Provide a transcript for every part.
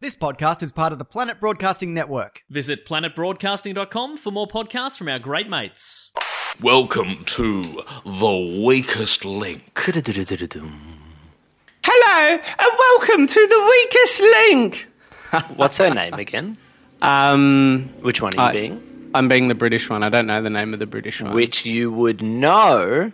This podcast is part of the Planet Broadcasting Network. Visit planetbroadcasting.com for more podcasts from our great mates. Welcome to The Weakest Link. Hello and welcome to the weakest link. What's her name again? Um, Which one are you I- being? I'm being the British one. I don't know the name of the British one. Which you would know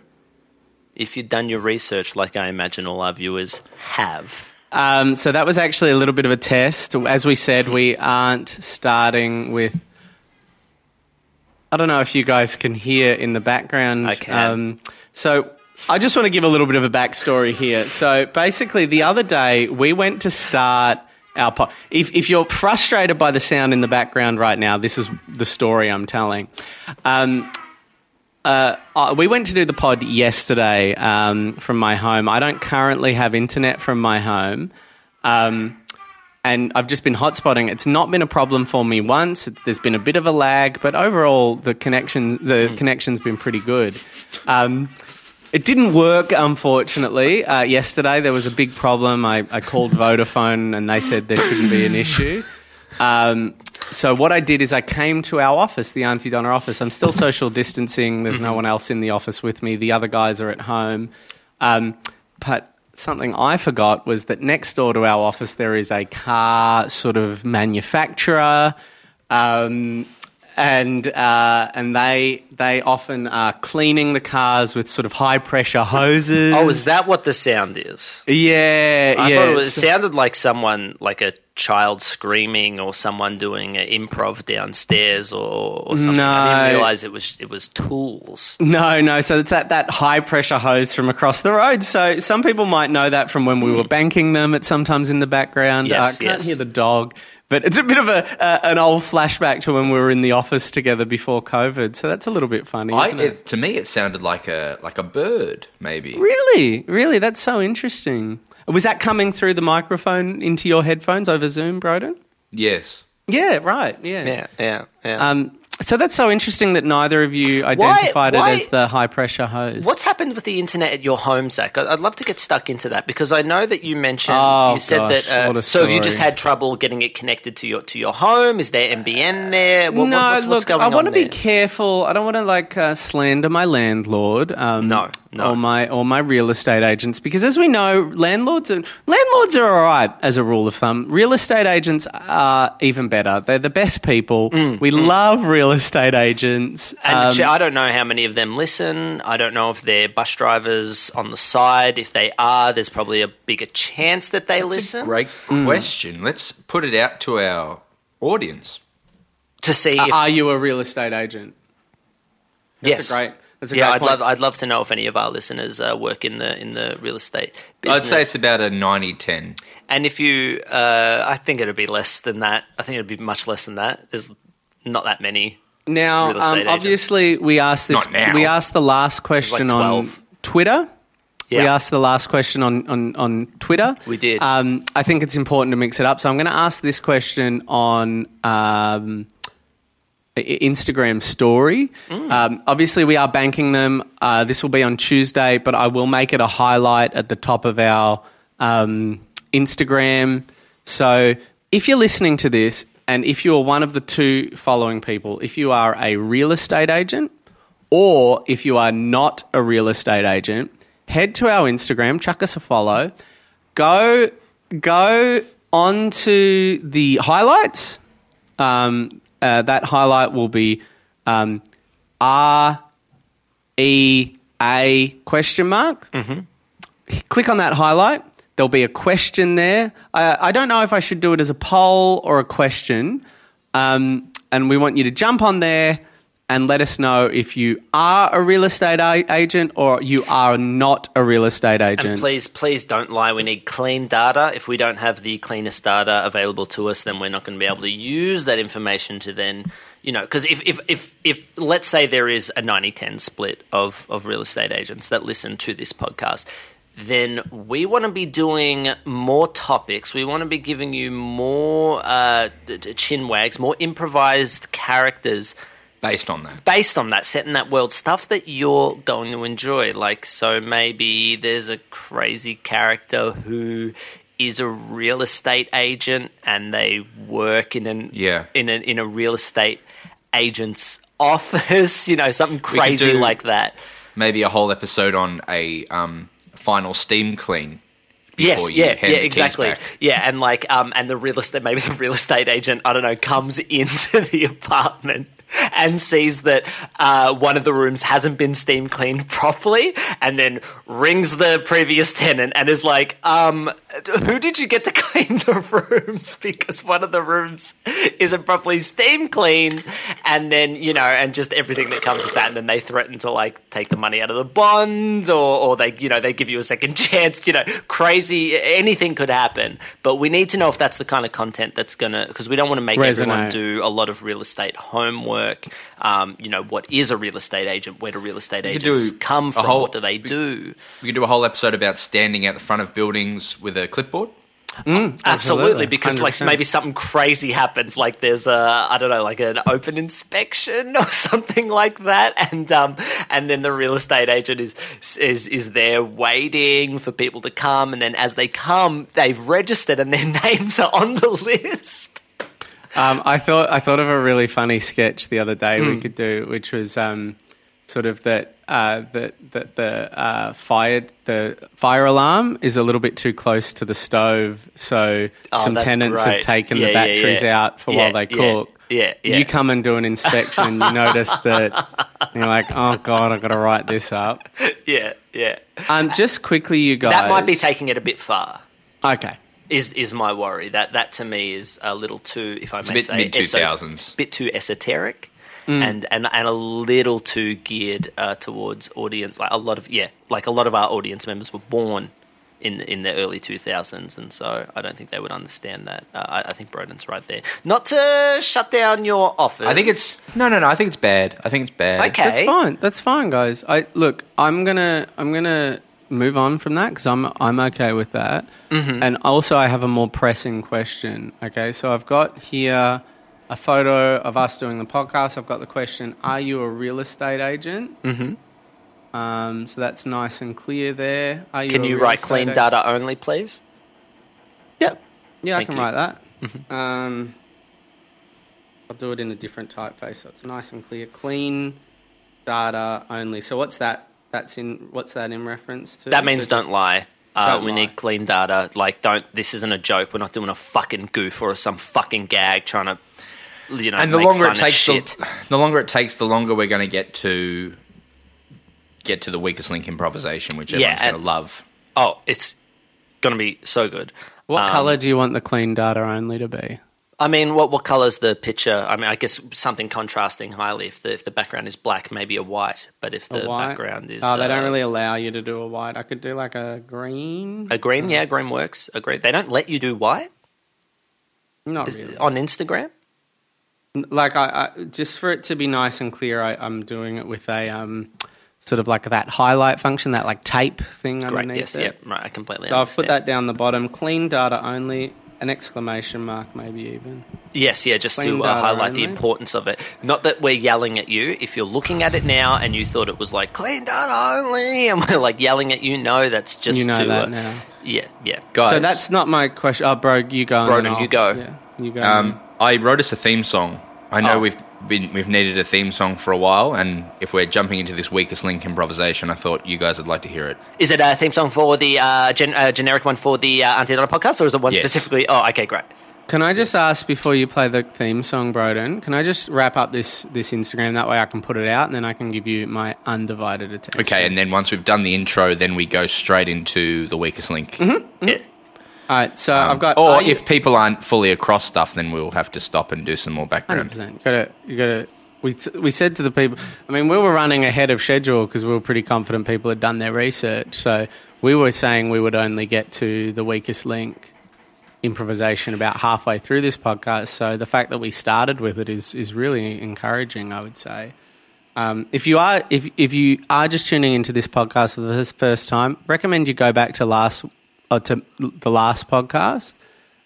if you'd done your research, like I imagine all our viewers have. Um, so that was actually a little bit of a test. As we said, we aren't starting with. I don't know if you guys can hear in the background. I can. Um, so I just want to give a little bit of a backstory here. So basically, the other day we went to start our pod. If, if you're frustrated by the sound in the background right now, this is the story I'm telling. Um, uh, uh, we went to do the pod yesterday um, from my home. I don't currently have internet from my home. Um, and I've just been hotspotting. It's not been a problem for me once. There's been a bit of a lag, but overall the connection the connection's been pretty good. Um, it didn't work, unfortunately. Uh, yesterday there was a big problem. I, I called Vodafone and they said there shouldn't be an issue. Um, so what I did is I came to our office, the Aunty Donna office. I'm still social distancing. There's no one else in the office with me. The other guys are at home. Um, but something I forgot was that next door to our office there is a car sort of manufacturer. Um, and uh, and they they often are cleaning the cars with sort of high pressure hoses. Oh, is that what the sound is? yeah, I yeah. thought it, was, it sounded like someone, like a child screaming or someone doing an improv downstairs or, or something. I No. didn't realize it was it was tools. No, no. So it's that, that high pressure hose from across the road. So some people might know that from when we were banking them. It's sometimes in the background. Yes, I can't yes. hear the dog, but it's a bit of a uh, an old flashback to when we were in the office together before COVID. So that's a little bit funny. I, isn't it? it, to me, it sounded like a like a bird, maybe. Really, really, that's so interesting. Was that coming through the microphone into your headphones over Zoom, Broden? Yes. Yeah, right. Yeah. Yeah, yeah, yeah. Um, so that's so interesting that neither of you identified why- it as the high pressure hose. What's happened with the internet at your home, Zach? I'd love to get stuck into that because I know that you mentioned Oh, you said gosh, that. Uh, so have you just had trouble getting it connected to your to your home? Is there NBN there? What, no, what's, look, what's going I want to be careful. I don't want to like uh, slander my landlord. Um, No, no. or my or my real estate agents because, as we know, landlords are landlords are all right as a rule of thumb. Real estate agents are even better. They're the best people. we love real estate agents. Mm, And Um, I don't know how many of them listen. I don't know if they're bus drivers on the side. If they are, there's probably a bigger chance that they That's listen a great question. Let's put it out to our audience. to see uh, if. are you a real estate agent? That's yes. a great. That's a yeah, great I'd point. love. I'd love to know if any of our listeners uh, work in the in the real estate I'd say it's about a 90-10. And if you, uh, I think it'd be less than that. I think it'd be much less than that. There's not that many. Now, um, obviously, we asked this. We asked the last question on 12. Twitter. We asked the last question on, on, on Twitter. We did. Um, I think it's important to mix it up. So I'm going to ask this question on um, Instagram story. Mm. Um, obviously, we are banking them. Uh, this will be on Tuesday, but I will make it a highlight at the top of our um, Instagram. So if you're listening to this, and if you are one of the two following people, if you are a real estate agent, or if you are not a real estate agent, head to our Instagram, chuck us a follow, go go onto the highlights. Um, uh, that highlight will be um, R E A question mark. Click on that highlight. There'll be a question there. I, I don't know if I should do it as a poll or a question. Um, and we want you to jump on there and let us know if you are a real estate a- agent or you are not a real estate agent. And please, please don't lie. We need clean data. If we don't have the cleanest data available to us, then we're not going to be able to use that information to then, you know, because if, if, if, if, let's say there is a 90 10 split of, of real estate agents that listen to this podcast, then we want to be doing more topics. We want to be giving you more uh, chin wags, more improvised characters based on that. based on that, set in that world, stuff that you're going to enjoy. Like, so maybe there's a crazy character who is a real estate agent and they work in an Yeah. in a in a real estate agent's office, you know, something crazy like that. Maybe a whole episode on a um, final steam clean. Yes, before you yeah, yeah, exactly. Yeah, and like, um, and the real estate, maybe the real estate agent, I don't know, comes into the apartment and sees that uh, one of the rooms hasn't been steam cleaned properly, and then rings the previous tenant and is like, um, "Who did you get to clean the rooms? Because one of the rooms isn't properly steam cleaned." And then you know, and just everything that comes with that, and then they threaten to like take the money out of the bond, or, or they, you know, they give you a second chance. You know, crazy, anything could happen. But we need to know if that's the kind of content that's gonna, because we don't want to make everyone do a lot of real estate homework. Um, you know, what is a real estate agent? Where do real estate agents do come from? whole- what do they do? We could do a whole episode about standing out the front of buildings with a clipboard. Absolutely, Absolutely, because like 100%. maybe something crazy happens, like there's a I don't know, like an open inspection or something like that, and um, and then the real estate agent is is is there waiting for people to come, and then as they come, they've registered and their names are on the list. Um, I thought I thought of a really funny sketch the other day we could do, which was um, sort of that uh, that that the uh, fire the fire alarm is a little bit too close to the stove, so Oh, some tenants have taken Yeah, the batteries yeah. out for Yeah, while they cook. yeah, yeah. You come and do an inspection, you notice that you're like, oh god, I've got to write this up. Yeah, yeah. Um, just quickly, you guys. That might be taking it a bit far. okay. Is is my worry that that to me is a little too, if I It's a may bit say, mid 2000s. bit too esoteric. Mm. And, and and a little too geared uh, towards audience. Like a lot of yeah, like a lot of our audience members were born in in the early two thousands, and so I don't think they would understand that. Uh, I, I think Broden's right there. Not to shut down your office. I think it's no, no, no. I think it's bad. I think it's bad. Okay. That's fine. That's fine, guys. I look. I'm gonna. I'm gonna move on from that because I'm. I'm okay with that. Mm-hmm. And also, I have a more pressing question. Okay, so I've got here a photo of us doing the podcast. I've got the question: Are you a real estate agent? Mm-hmm. Um, so that's nice and clear there. Are you? Can you write clean agent? data only, please? Yep. Yeah, Thank I can you. write that. Mm-hmm. Um, I'll do it in a different typeface so it's nice and clear. Clean data only. So what's that? That's in. What's that in reference to? That means don't lie. Uh, Don't we lie. need clean data. Like, don't. This isn't a joke. We're not doing a fucking goof or some fucking gag trying to, you know, and the make longer fun it takes, shit. the, the longer it takes, the longer we're going to get to get to the weakest link improvisation, which Yeah, everyone's going to love. Oh, it's gonna be so good. What Um, color do you want the clean data only to be? I mean, what what color's the picture? I mean, I guess something contrasting highly. If the if the background is black, maybe a white. But if the background is Oh, they don't uh, really allow you to do a white. I could do like a green. a green, yeah, green works. A green. They don't let you do white Not Is- really. on Instagram. like I, I just for it to be nice and clear, I, I'm doing it with a um, sort of like that highlight function, that like tape thing Great. underneath Yes. it. Yeah. Right. I completely So I've put that down the bottom. Clean data only. An exclamation mark, maybe even. Yes, yeah, just Clean to uh, data highlight the importance of it. Not that we're yelling at you. If you're looking at it now and you thought it was like clean data only, and we're like yelling at you, no, that's just You know to, that uh, now. Yeah, yeah. Guys, So that's not my question. Oh, bro, you go. and Broden, you go. Yeah, you go. Um, I wrote us a theme song. I know Oh. we've been we've needed a theme song for a while, and if we're jumping into this weakest link improvisation, I thought you guys would like to hear it. Is it a theme song for the uh, gen- uh, generic one for the uh, Aunty Donna podcast, or is it one Yes. specifically? Oh, okay, great. Can I just ask before you play the theme song, Broden? Can I just wrap up this this Instagram? That way I can put it out, and then I can give you my undivided attention. Okay, and then once we've done the intro, then we go straight into the weakest link. Mm-hmm. Yeah. All right. So I've got. Or are you- if people aren't fully across stuff, then we'll have to stop and do some more background. Hundred background. percent. You gotta, you gotta. We we said to the people. I mean, we were running ahead of schedule because we were pretty confident people had done their research. So we were saying we would only get to the weakest link improvisation about halfway through this podcast. So the fact that we started with it is is really encouraging. I would say. Um, if you are if if you are just tuning into this podcast for the first time, recommend you go back to last or to the last podcast,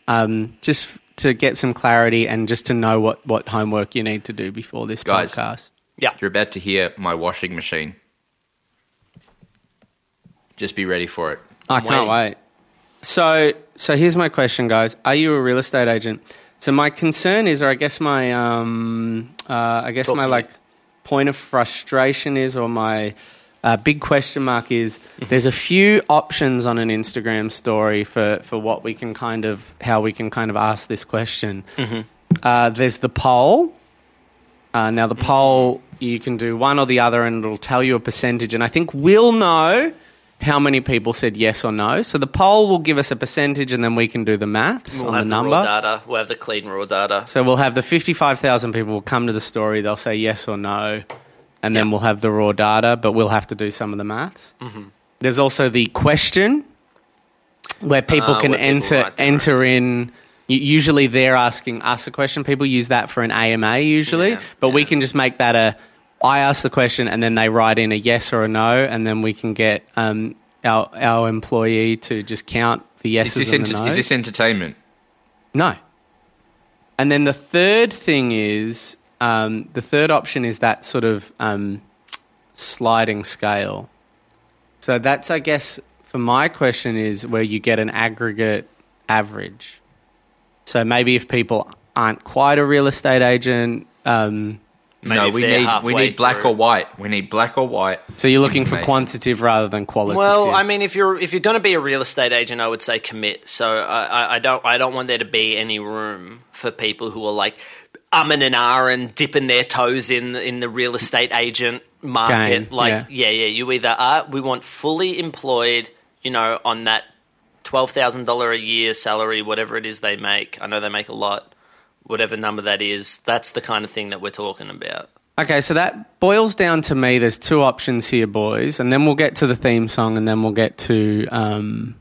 um, just f- to get some clarity and just to know what what homework you need to do before this Guys. podcast. Yeah. You're about to hear my washing machine. Just be ready for it. I I'm can't waiting. wait. So, so here's my question, guys. Are you a real estate agent? So my concern is, or I guess my, um, uh, I guess Talk my to me. like point of frustration is, or my uh, big question mark is, there's a few options on an Instagram story for for what we can kind of how we can kind of ask this question. Uh, there's the poll. Uh, now the poll, you can do one or the other, and it'll tell you a percentage. And I think we'll know how many people said yes or no. So the poll will give us a percentage, and then we can do the maths We'll on have the the, number. data. We'll have the clean raw data. So we'll have the 55,000 people will come to the story, they'll say yes or no, and then Yeah. we'll have the raw data, but we'll have to do some of the maths. There's also the question where people Ah, can where enter their enter in usually they're asking us a question. People use that for an AMA usually, Yeah, but we can just make that a I ask the question and then they write in a yes or a no and then we can get um, our our employee to just count the Is yeses this, and the enter- nos. is this entertainment? No. And then the third thing is um, the third option is that sort of um, sliding scale. So that's, I guess, for my question is where you get an aggregate average. So maybe if people aren't quite a real estate agent, um, Maybe no, we need we need black through. or white. We need black or white. so you're looking for quantitative rather than qualitative. Well, I mean, if you're if you're going to be a real estate agent, I would say commit. So I, I, I don't I don't want there to be any room for people who are like umming and ahhing, dipping their toes in in the real estate agent market. Game, like, yeah. yeah. yeah, You either are we want fully employed, you know, on that twelve thousand dollar a year salary, whatever it is they make. I know they make a lot. Whatever number that is, that's the kind of thing that we're talking about. Okay, so that boils down to me. There's two options here, boys, and then we'll get to the theme song, and then we'll get to um,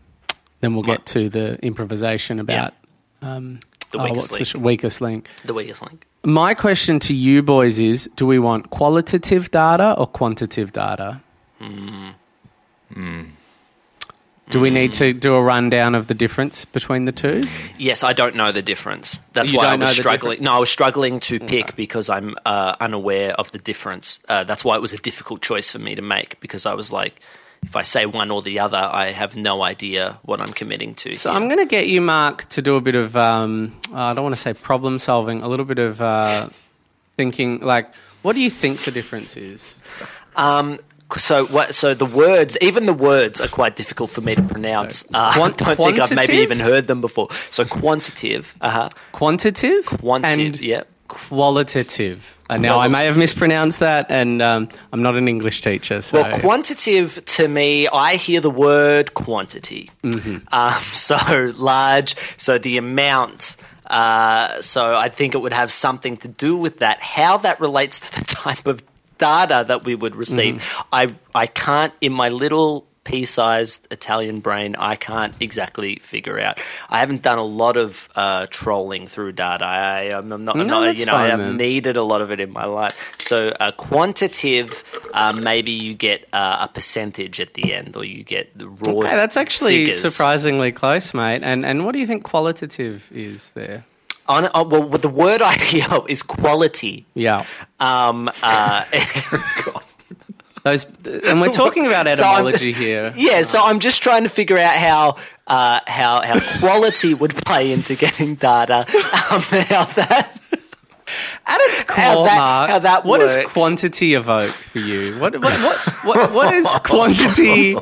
then we'll get to the improvisation about um, The oh, weakest what's link. sh- weakest link. The weakest link. My question to you, boys, is: Do we want qualitative data or quantitative data? Do we need to do a rundown of the difference between the two? Yes, I don't know the difference. That's You why I don't was struggling. No, I was struggling to pick because I'm uh, unaware of the difference. Uh, that's why it was a difficult choice for me to make because I was like, if I say one or the other, I have no idea what I'm committing to. So here. I'm going to get you, Mark, to do a bit of um, I don't want to say problem solving, a little bit of uh, thinking. Like, what do you think the difference is? Um, so what? So the words, even the words, are quite difficult for me to pronounce. So, uh, I don't think I've maybe even heard them before. So quantitative, uh huh, Quantitative, quantitative, yeah. qualitative. Uh, now, I may have mispronounced that, and um, I'm not an English teacher. So. Well, quantitative to me, I hear the word quantity. Mm-hmm. Um, so large, so the amount. Uh, so I think it would have something to do with that. How that relates to the type of data that we would receive, Mm-hmm. I I can't in my little pea-sized Italian brain, I can't exactly figure out. I haven't done a lot of uh, trolling through data. I, I'm not, No, not you know, I haven't man. needed a lot of it in my life. So, uh, quantitative, uh, maybe you get uh, a percentage at the end, or you get the raw. Okay, that's actually figures. surprisingly close, mate. And and what do you think qualitative is there? On, oh, well, the word I hear is quality. Yeah, Um, uh, those, and we're talking about So etymology here. yeah, so I'm just trying to figure out how uh, how how quality would play into getting data. Um, how that At its core, How that- Mark, how that what does quantity evoke for you? What what what what, what is quantity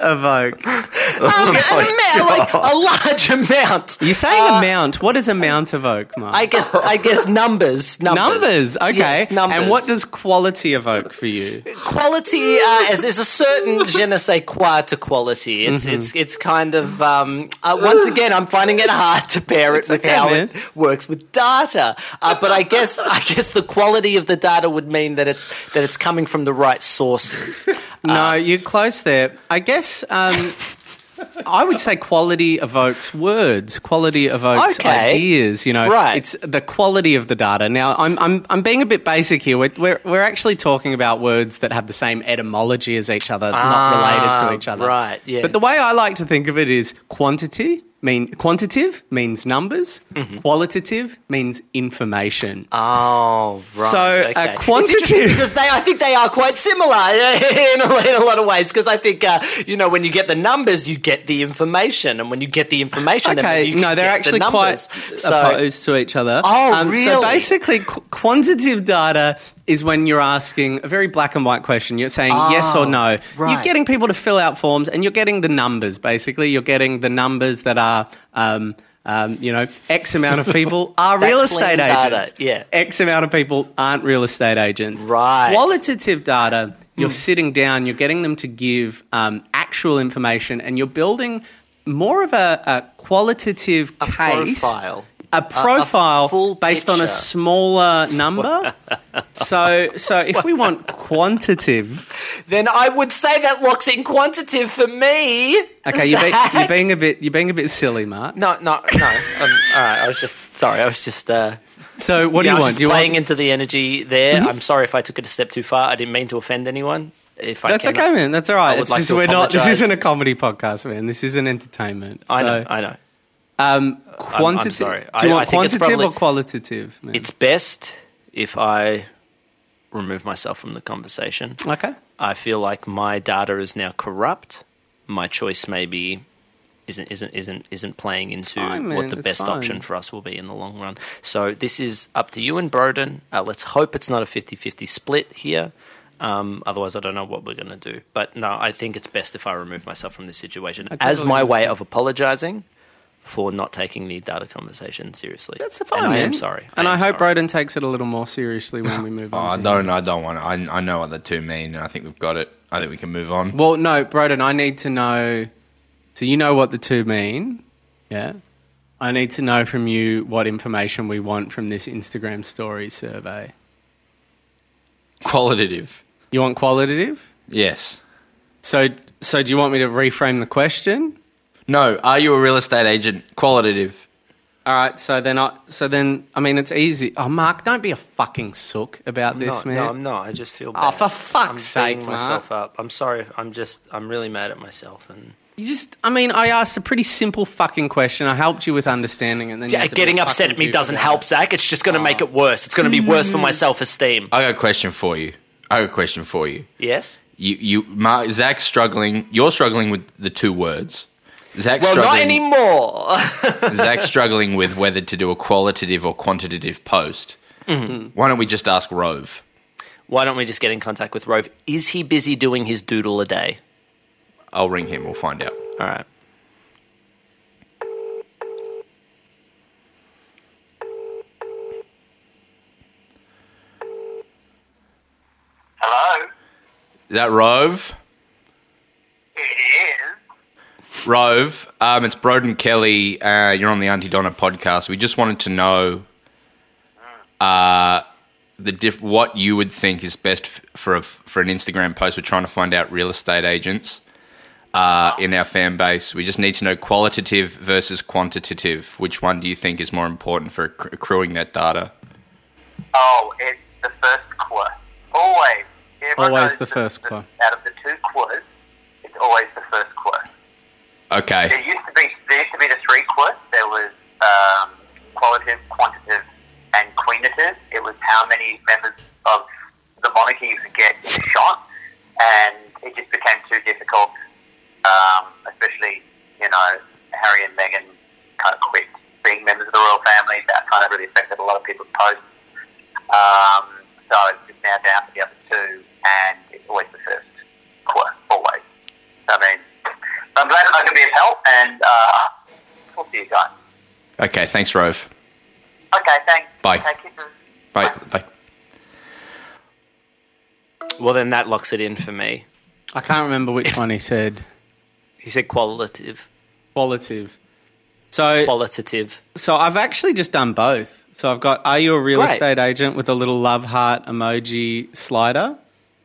evoke? um, an amount, like a large amount. You're saying amount. What does amount evoke, Mark? Uh, I guess I guess numbers numbers numbers. Okay. Yes, numbers. And what does quality evoke for you? quality uh, is, is a certain je ne sais quoi to quality. It's Mm-hmm. it's it's kind of um, uh, once again I'm finding it hard to pair it with okay, how man. it works with data. Uh, but I guess I guess the quality of the data would mean that it's that it's coming from the right sources. No, you're close there. I guess um, I would say quality evokes words. Quality evokes Okay. ideas. You know, Right. It's the quality of the data. Now, I'm I'm I'm being a bit basic here. We're we're, we're actually talking about words that have the same etymology as each other, not related to each other. Ah, right, yeah. But the way I like to think of it is quantity mean quantitative means numbers. Mm-hmm. Qualitative means information. Oh, right. So, uh, okay. Quantitative- because they, I think they are quite similar in a, in a lot of ways. Because I think, uh, you know, when you get the numbers, you get the information, and when you get the information, then Okay, no, they're actually the quite. So- opposed to each other. Oh, So really? basically, qu- quantitative data is when you're asking a very black and white question. You're saying yes or no. You're Oh, getting people to fill out forms, and you're getting the numbers. Basically, you're getting the numbers that are. Um, um, you know, X amount of people are real estate data, agents. yeah. X amount of people aren't real estate agents. Right. Qualitative data, you're sitting down, you're getting them to give um, actual information, and you're building more of a, a qualitative A case. profile. A profile full based on a smaller number. so, so if we want quantitative, then I would say that locks in quantitative for me. okay, you're, be, you're being a bit, you're being a bit silly, Mark. No, no, no. Um, all right, I was just sorry. I was just. Uh, So, what do you I was want? just Do you playing want? into the energy there. I'm sorry if I took it a step too far. I didn't mean to offend anyone. If I That's okay, man. That's all right. It's like just we're not. This isn't a comedy podcast, man. This is an entertainment. I know. I know. Um, quantitative. sorry. Do I- you I want it's quantitative probably- or qualitative? Man? It's best if I remove myself from the conversation. okay. I feel like my data is now corrupt. My choice maybe isn't isn't isn't isn't playing into fine, what the It's best fine. option for us will be in the long run. So this is up to you and Broden. Uh, let's hope it's not a 50-50 split here. Um, otherwise, I don't know what we're going to do. But no, I think it's best if I remove myself from this situation as my way of apologizing for not taking the data conversation seriously. That's fine, And I man. am sorry. And I, am hope sorry. Broden takes it a little more seriously when we move Oh, on. I to don't. him. I don't want. To, I I know what the two mean, and I think we've got it. I think we can move on. Well, no, Broden, I need to know. So you know what the two mean, yeah? I need to know from you what information we want from this Instagram story survey. Qualitative. You want qualitative? Yes. So, so do you want me to reframe the question? No. Are you a real estate agent? Qualitative. All right. So then, I, so then, I mean, it's easy. Oh, Mark, don't be a fucking sook about this, no, man. No, I'm not. I just feel bad. Oh, for fuck's I'm sake, beating myself up. I'm sorry. I'm just. I'm really mad at myself. And You just, I mean, I asked a pretty simple fucking question. I helped you with understanding, and then you Yeah, had getting upset at me doesn't help. Zach. It's just going to make it worse. It's going to be worse for my mm. self esteem. I got a question for you. I got a question for you. Yes. You, you, Mark, Zach's struggling. You're struggling with the two words. Zach's Well, not struggling. anymore. Zach's struggling with whether to do a qualitative or quantitative post. Mm-hmm. Why don't we just ask Rove? Why don't we just get in contact with Rove? Is he busy doing his doodle a day? I'll ring him. We'll find out. All right. Hello. Is that Rove? It is. Rove, um, it's Broden Kelly. Uh, you're on the Aunty Donna podcast. We just wanted to know uh, the diff- what you would think is best f- for a, for an Instagram post. We're trying to find out real estate agents uh, in our fan base. We just need to know qualitative versus quantitative. Which one do you think is more important for acc- accruing that data? Oh, it's the first quote. Always. Everyone Always knows the first quote. Out of the two quotes, it's always the first quote. Okay. There used to be there used to be the three quotes. There was um, qualitative, quantitative, and queenative. It was how many members of the monarchy get shot, and it just became too difficult. Um, especially, you know, Harry and Meghan kind of quit being members of the royal family. That kind of really affected a lot of people's posts. Um, so it's just now down to the other two, and it's always the first quote, always. I mean, glad I can be of help, and uh, we'll see you guys. Okay. Thanks, Rove. Okay, thanks. Bye. Okay, kisses. Bye. Bye. Well, then that locks it in for me. I can't remember which one he said. He said qualitative. Qualitative. So, Qualitative. so I've actually just done both. So I've got Are you a real Great. estate agent with a little love heart emoji slider?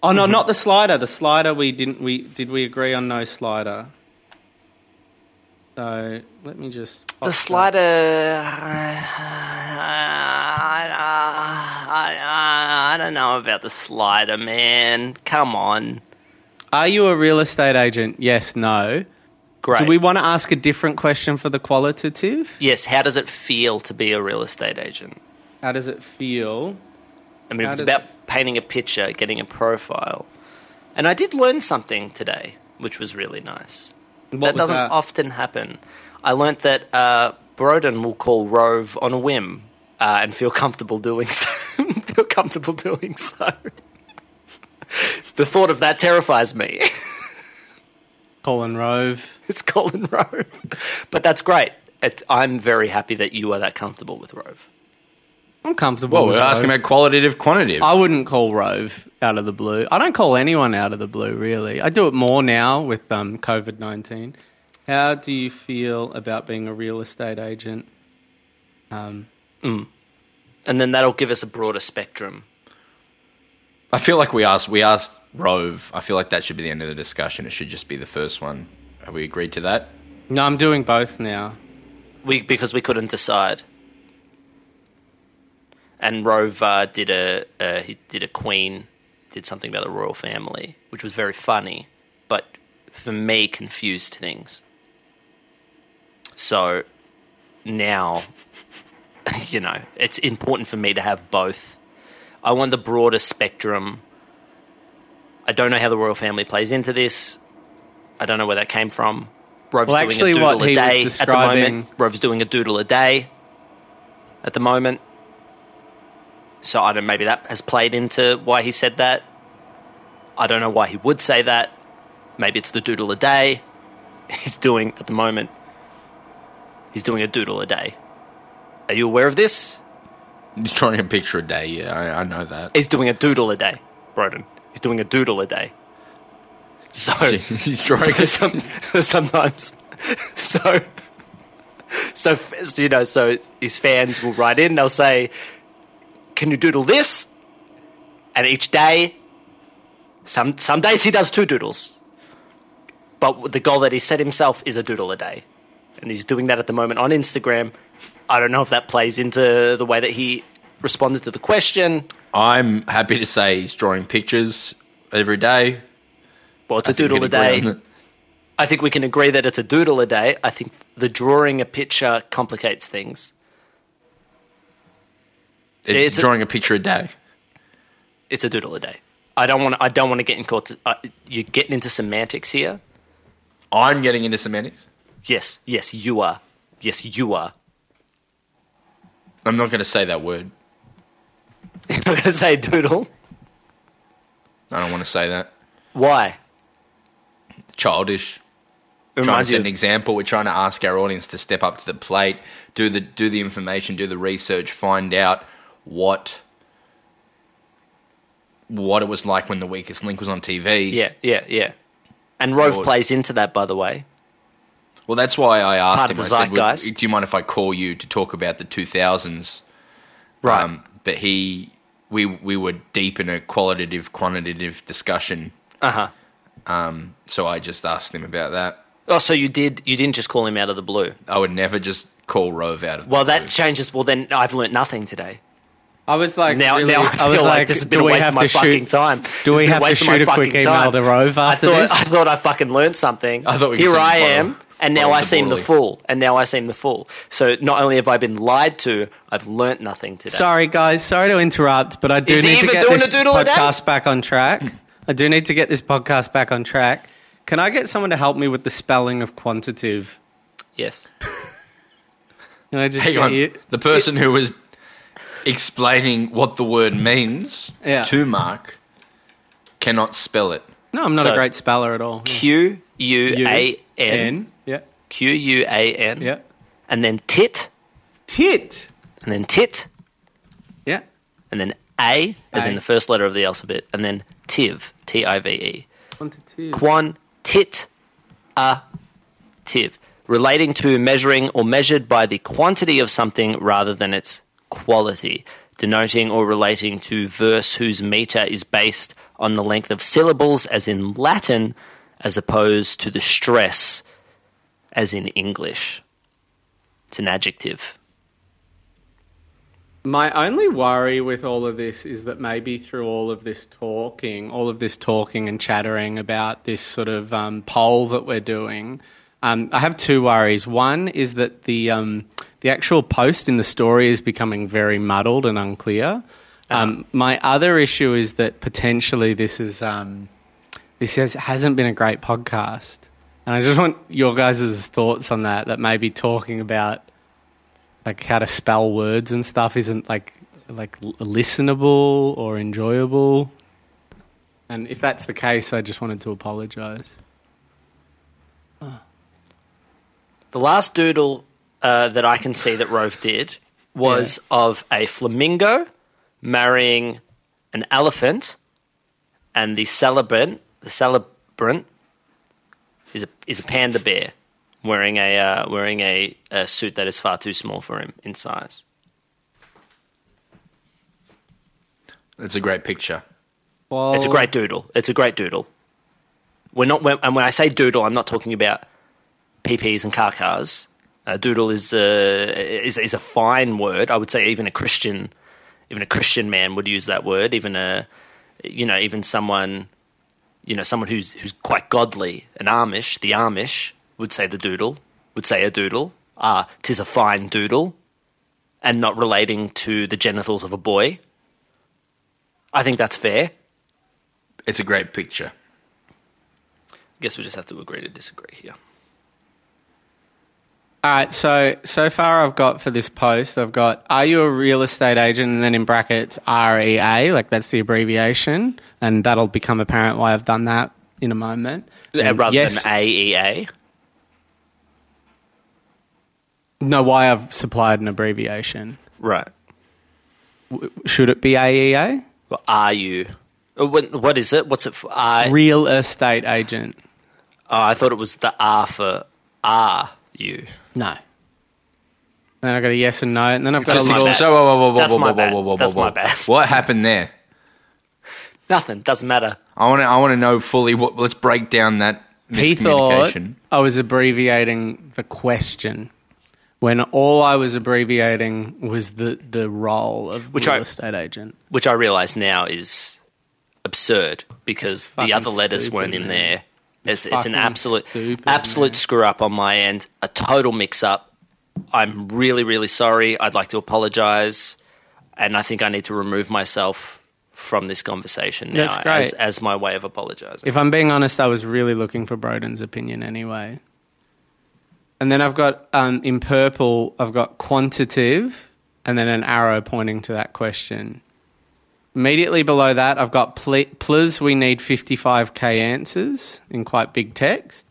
Oh no, not the slider. The slider we didn't we did we agree on no slider? So let me just The slider. I, I, I don't know about the slider, man. Come on. Are you a real estate agent? Yes, no. Great. Do we want to ask a different question for the qualitative? yes. How does it feel to be a real estate agent? How does it feel? I mean, How if it's does about painting a picture, getting a profile. And I did learn something today, which was really nice. What that doesn't that? often happen. I learnt that uh, Broden will call Rove on a whim uh, and feel comfortable doing so. feel comfortable doing so. the thought of that terrifies me. Colin Rove. it's Colin Rove, but that's great. It, I'm very happy that you are that comfortable with Rove. I'm comfortable. Well, with we're asking about qualitative, quantitative. I wouldn't call Rove out of the blue. I don't call anyone out of the blue, really. I do it more now with um, COVID 19. How do you feel about being a real estate agent? Um, And then that'll give us a broader spectrum. I feel like we asked we asked Rove. I feel like that should be the end of the discussion. It should just be the first one. Have we agreed to that? no, I'm doing both now. We because we couldn't decide. And Rove uh, did a uh, he did a Queen, did something about the royal family, which was very funny, but for me confused things. So now, you know, it's important for me to have both. I want the broader spectrum. I don't know how the royal family plays into this. I don't know where that came from. Rove's Well, doing actually, a doodle a day at the moment. Rove's doing a doodle a day at the moment. So I don't. Maybe that has played into why he said that. I don't know why he would say that. Maybe it's the doodle a day he's doing at the moment. He's doing a doodle a day. Are you aware of this? He's drawing a picture a day. Yeah, I, I know that. He's doing a doodle a day, Broden. He's doing a doodle a day. So He's drawing. so some, sometimes, so, so so, you know, so his fans will write in. They'll say, "Can you doodle this?" And each day, some some days he does two doodles, but the goal that he set himself is a doodle a day, and he's doing that at the moment on Instagram. I don't know if that plays into the way that he responded to the question. I'm happy to say he's drawing pictures every day. Well, it's a I we doodle a day. I think we can agree that it's a doodle a day. I think the drawing a picture complicates things. It's, It's drawing a picture a day. It's a doodle a day. I don't want. I don't want to get in court. To, uh, you're getting into semantics here. I'm getting into semantics. Yes, yes, you are. Yes, you are. I'm not going to say that word. You're not going to say doodle. I don't want to say that. Why? Childish. It trying to set an example. We're trying to ask our audience to step up to the plate, do the do the information, do the research, find out what what it was like when the weakest link was on TV. yeah, yeah, yeah. And Rove Or- plays into that, by the way. Well, that's why I asked Part him. I said, "Would- zeitgeist. "Do you mind if I call you to talk about the 2000s?" Right. Um, but he, we we were deep in a qualitative, quantitative discussion. Uh huh. Um, so I just asked him about that. Oh, so you did? You didn't just call him out of the blue? I would never just call Rove out of. the Well, that blue. changes. Well, then I've learnt nothing today. I was like, Now, really, now I feel was like, this has been a waste of my fucking shoot, time. Do we have to waste of my shoot a quick fucking email time. to Rove I thought, this? I thought I fucking learned something. I thought Here I I am, and now I seem the fool. And now I seem the fool. So not only have I been lied to, I've learnt nothing today. Sorry, guys. Sorry to interrupt, but I do Is need to get this a doodle a day? podcast back on track. I do need to get this podcast back on track. Can I get someone to help me with the spelling of quantitative? Yes. Can I just Hang on. you? The person who was explaining what the word means Yeah. to Mark cannot spell it. No, I'm not So- a great speller at all. Q U A N N. Yeah. Q U A N. Yeah. And then tit, Tit. and then tit, Yeah. and then A, as A. in the first letter of the alphabet, and then tiv, T I V E. Quantitative. quantit a tiv, relating to measuring or measured by the quantity of something rather than its quality, denoting or relating to verse whose meter is based on the length of syllables as in Latin, as opposed to the stress as in English. It's an adjective. My only worry with all of this is that maybe through all of this talking, all of this talking and chattering about this sort of um, poll that we're doing, Um, I have two worries. One is that the um, the actual post in the story is becoming very muddled and unclear. Um, my other issue is that potentially this is um, this has, hasn't been a great podcast, and I just want your guys' thoughts on that. That maybe talking about like how to spell words and stuff isn't like like listenable or enjoyable. And if that's the case, I just wanted to apologise. The last doodle uh, that I can see that Rove did was of a flamingo marrying an elephant, and the celebrant, the celebrant, is a is a panda bear wearing a uh, wearing a, a suit that is far too small for him in size. It's a great picture. Well, It's a great doodle. It's a great doodle. We're not, when, and when I say doodle, I'm not talking about PPs and car cars. Uh, doodle is, uh, is is a fine word. I would say even a Christian, even a Christian man would use that word. Even a, you know, even someone, you know, someone who's who's quite godly, an Amish, the Amish would say the doodle, would say a doodle. Ah, tis a fine doodle, and not relating to the genitals of a boy. I think that's fair. It's a great picture. I guess we just have to agree to disagree here. All right, so so far I've got for this post, I've got are you a real estate agent and then in brackets REA, like that's the abbreviation, and that'll become apparent why I've done that in a moment. And rather yes, than AEA. no, why I've supplied an abbreviation. Right. Should it be AEA? Well, are you? Uh, What, what is it? What's it for? I, Real estate agent. oh, I thought it was the R for are you. No. Then I've got a yes and no, and then I've got Just a my little. bad. So, whoa, whoa, whoa, whoa, That's whoa, my whoa, bad. whoa, whoa, That's whoa, my whoa. bad. What happened there? Nothing. Doesn't matter. I want to. I want to know fully. What? Let's break down that He thought miscommunication. I was abbreviating the question when all I was abbreviating was the, the role of Which real I- estate agent. Which I realise now is absurd because the fucking other letters stupid, weren't in man. there. It's, it's an absolute, stupid, absolute man. screw up on my end. A total mix up. I'm really, really sorry. I'd like to apologise, and I think I need to remove myself from this conversation now That's great. As, as my way of apologising. If I'm being honest, I was really looking for Broden's opinion anyway. And then I've got um, in purple, I've got quantitative, and then an arrow pointing to that question. Immediately below that, I've got pl- please, we need 55k answers in quite big text.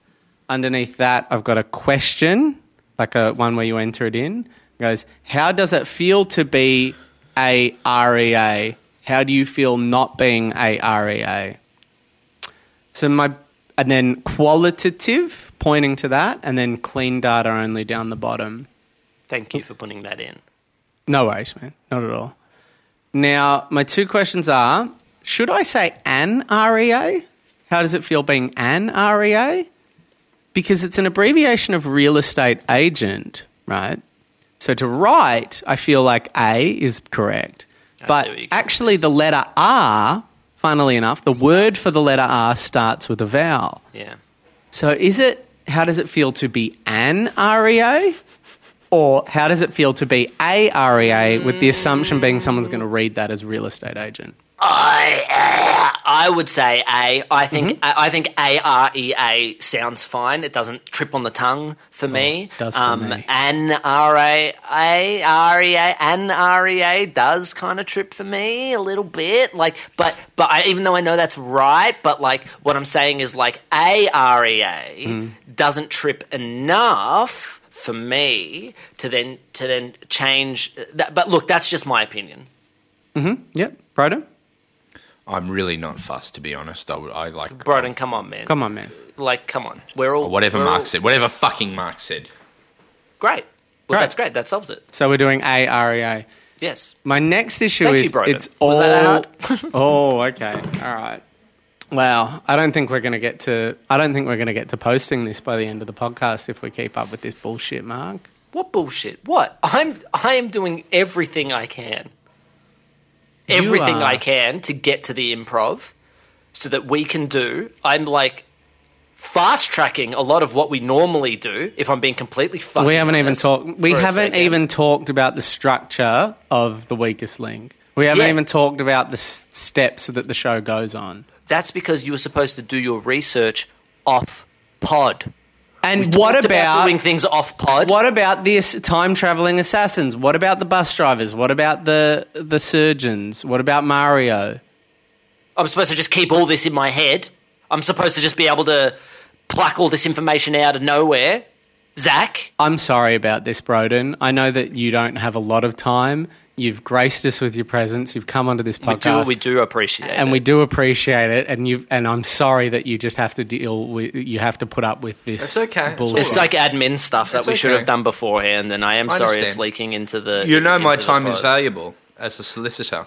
Underneath that, I've got a question, like a one where you enter it in. It goes, how does it feel to be a REA? How do you feel not being a REA? So my and then qualitative pointing to that, and then clean data only down the bottom. Thank you for putting that in. No worries, man. Not at all. Now, my two questions are should I say an REA? How does it feel being an REA? Because it's an abbreviation of real estate agent, right? So to write, I feel like A is correct. but you're going actually, the letter R, funnily enough, the word for the letter R starts with a vowel. Yeah. So is it how does it feel to be an REA? Or how does it feel to be a REA with the assumption being someone's going to read that as real estate agent? I uh, I would say A. I think I, I think A R E A sounds fine. It doesn't trip on the tongue for me. does for um, me. An R A A R E A an R E A does kind of trip for me a little bit. Like, but but I, even though I know that's right, but like what I'm saying is like A R E A doesn't trip enough for me to then to then change. That, but look, that's just my opinion. Mm-hmm. Yep, Broden? I'm really not fussed, to be honest. I, would- I like Broden, come on, man. Come on, man. Like, come on. We're all or whatever we're Mark all- said. Whatever fucking Mark said. Great. Well, Great. that's great. That solves it. So we're doing A R E A. Yes. My next issue Thank you, is Broden. it's Was all. that oh, okay, all right. Well, I don't think we're going to get to. I don't think we're going to get to posting this by the end of the podcast if we keep up with this bullshit, Mark. What bullshit? What? I'm I am doing everything I can. You Everything are. I can to get to the improv so that we can do. I'm like fast tracking a lot of what we normally do. If I'm being completely fucking we haven't even talked. We haven't even talked about the structure of the weakest link. We haven't Yeah. even talked about the s- steps that the show goes on. That's because you were supposed to do your research off pod. And We what talked about, doing things off pod? what about this time traveling assassins? What about the bus drivers? What about the the surgeons? What about Mario? I'm supposed to just keep all this in my head. I'm supposed to just be able to pluck all this information out of nowhere. Zach, I'm sorry about this, Broden. I know that you don't have a lot of time. You've graced us with your presence. You've come onto this podcast. we do we do appreciate it. and it. we do appreciate it and you and I'm sorry that you just have to deal with you have to put up with this It's okay. It's bullshit. It's like admin stuff that That's we should okay. have done beforehand, and I am I sorry it's leaking into the. You know my time is valuable as a solicitor.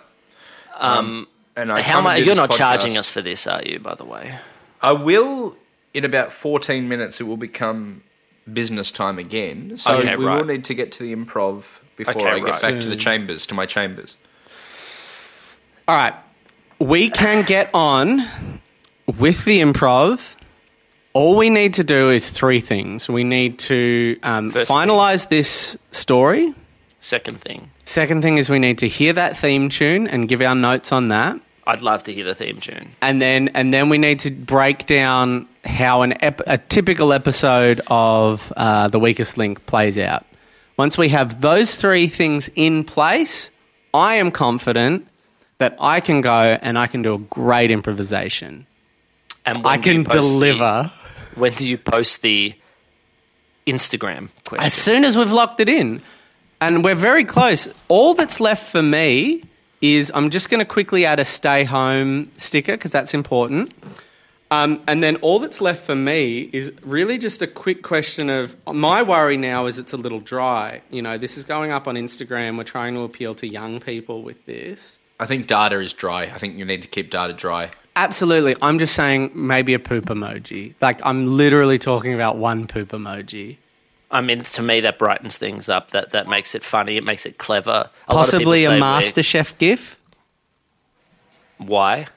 Um, and I How much? You're not podcast. charging us for this, are you? By the way, I will in about 14 minutes. It will become business time again. So Okay, we right. will need to get to the improv before Okay, I get right. back to the chambers, to my chambers. All right. We can get on with the improv. All we need to do is three things. We need to um, First finalize this story. second thing, Second thing is we need to hear that theme tune and give our notes on that. I'd love to hear the theme tune. and then and then we need to break down how an ep- a typical episode of uh, the weakest link plays out. Once we have those three things in place, I am confident that I can go and I can do a great improvisation. And I can post the- deliver when do you post the Instagram question? as soon as we've locked it in, and we're very close. All that's left for me is I'm just going to quickly add a stay home sticker because that's important. Um, and then all that's left for me is really just a quick question of my worry now is it's a little dry. You know, this is going up on Instagram. We're trying to appeal to young people with this. I think data is dry. I think you need to keep data dry. Absolutely. I'm just saying maybe a poop emoji. Like, I'm literally talking about one poop emoji. I mean, to me, that brightens things up. That that makes it funny. It makes it clever. A Possibly a lot of people MasterChef gif. Why?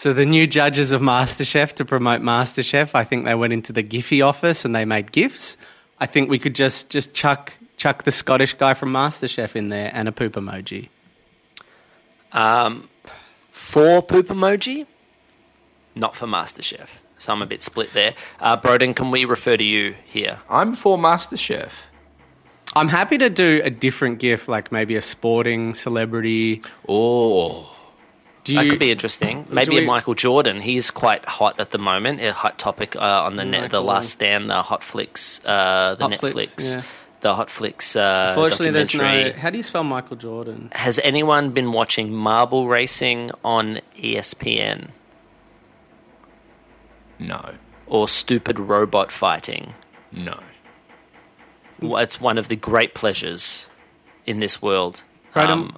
So the new judges of MasterChef to promote MasterChef, I think they went into the Giphy office and they made gifts. I think we could just just chuck chuck the Scottish guy from MasterChef in there and a poop emoji. Um, for poop emoji, not for MasterChef. So I'm a bit split there. Uh, Broden, can we refer to you here? I'm for MasterChef. I'm happy to do a different gif, like maybe a sporting celebrity. Oh, Do That you? could be interesting. Maybe we- Michael Jordan. He's quite hot at the moment. A hot topic uh, on the net, the Last Stand, the Hot Flicks, uh, the Hot Netflix, Flicks, yeah. the Hot Flicks. Uh, Unfortunately, there's no. How do you spell Michael Jordan? Has anyone been watching marble racing on ESPN no, or stupid robot fighting? no. Well, It's one of the great pleasures in this world. Right, um,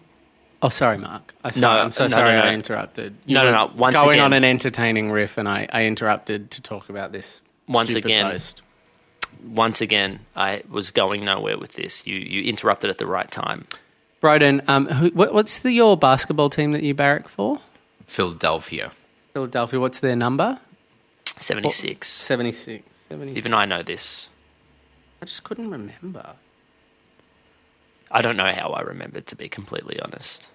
Oh, sorry, Mark. I no, I'm so no, sorry no, no. I interrupted. No, no, no, once going again- on an entertaining riff, and I, I interrupted to talk about this. Once again, post. once again, I was going nowhere with this. You you interrupted at the right time. Broden, um, who, what, what's the, your basketball team that you barrack for? Philadelphia. Philadelphia. What's their number? Seventy six. 76. 76. Even I know this. I just couldn't remember. I don't know how I remembered, to be completely honest.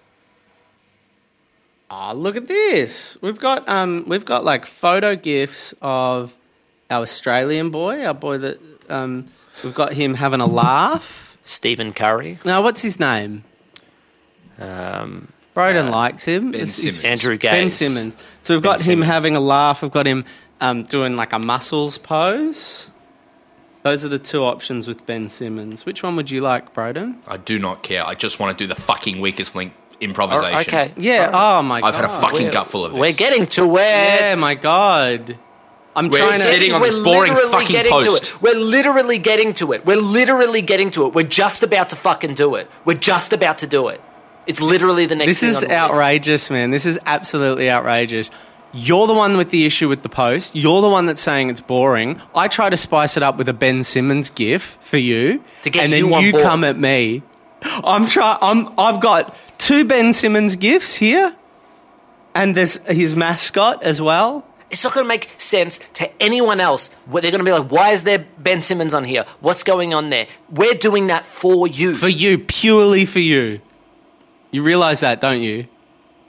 Ah, look at this. We've got um, we've got like photo gifs of our Australian boy, our boy that um, we've got him having a laugh. Stephen Curry, Now, what's his name? um, Broden likes him. Ben It's- it's Simmons. Andrew Gaze. Ben Simmons. So we've Ben got him having a laugh. We've got him um, doing like a muscles pose. Those are the two options with Ben Simmons. Which one would you like, Broden? I do not care. I just want to do the fucking weakest link improvisation. Oh, okay. Yeah. Oh my god. I've had a fucking We're- gutful of this. We're getting to where? Yeah, my god. I'm We're trying to. sitting on We're this boring literally fucking getting post. to it. We're literally getting to it. We're literally getting to it. We're just about to fucking do it. We're just about to do it. It's literally the next. This thing is on the list. outrageous, man. This is absolutely outrageous. You're the one with the issue with the post. You're the one that's saying it's boring. I try to spice it up with a Ben Simmons gif for you, To get and then you on you board. come at me. I'm trying. I'm. I've got two Ben Simmons gifts here, and there's his mascot as well. It's not going to make sense to anyone else. Where they're going to be like, "Why is there Ben Simmons on here? What's going on there?" We're doing that for you. For you, purely for you. You realize that, don't you?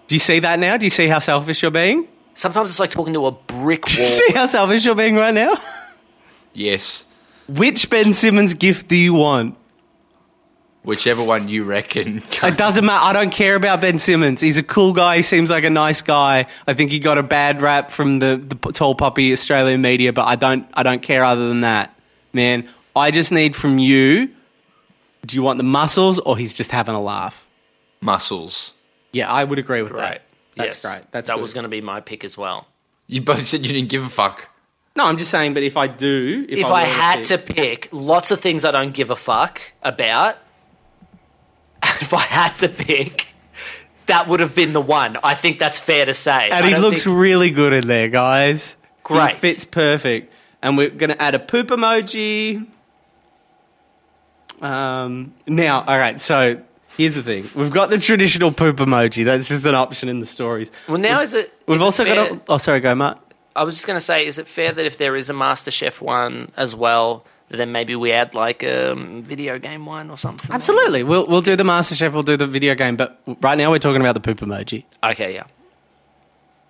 Do you see that now? Do you see how selfish you're being? Sometimes it's like talking to a brick Do you wall. see how selfish you're being right now? Yes. Which Ben Simmons gift do you want? Whichever one you reckon. It doesn't matter. I don't care about Ben Simmons. He's a cool guy. He seems like a nice guy. I think he got a bad rap from the, the tall puppy Australian media, but I don't. I don't care other than that, man. I just need from you. Do you want the muscles, or he's just having a laugh? Muscles. Yeah, I would agree with Right. that. That's Yes. great. That's that good. was going to be my pick as well. You both said you didn't give a fuck. No, I'm just saying. But if I do, if, If I, I were had pick- to pick lots of things I don't give a fuck about, if I had to pick, that would have been the one. I think that's fair to say. and I he looks think- really good in there, guys. Great. He fits perfect. And we're going to add a poop emoji. Um, now, all right. So here's the thing: we've got the traditional poop emoji. That's just an option in the stories. well, now is it? We've is it also fair- got. A, oh, sorry, go, Matt. I was just going to say, is it fair that if there is a MasterChef one as well, then maybe we add like a um, video game one or something? Absolutely, we'll we'll do the MasterChef. We'll do the video game. But right now, we're talking about the poop emoji. Okay, yeah.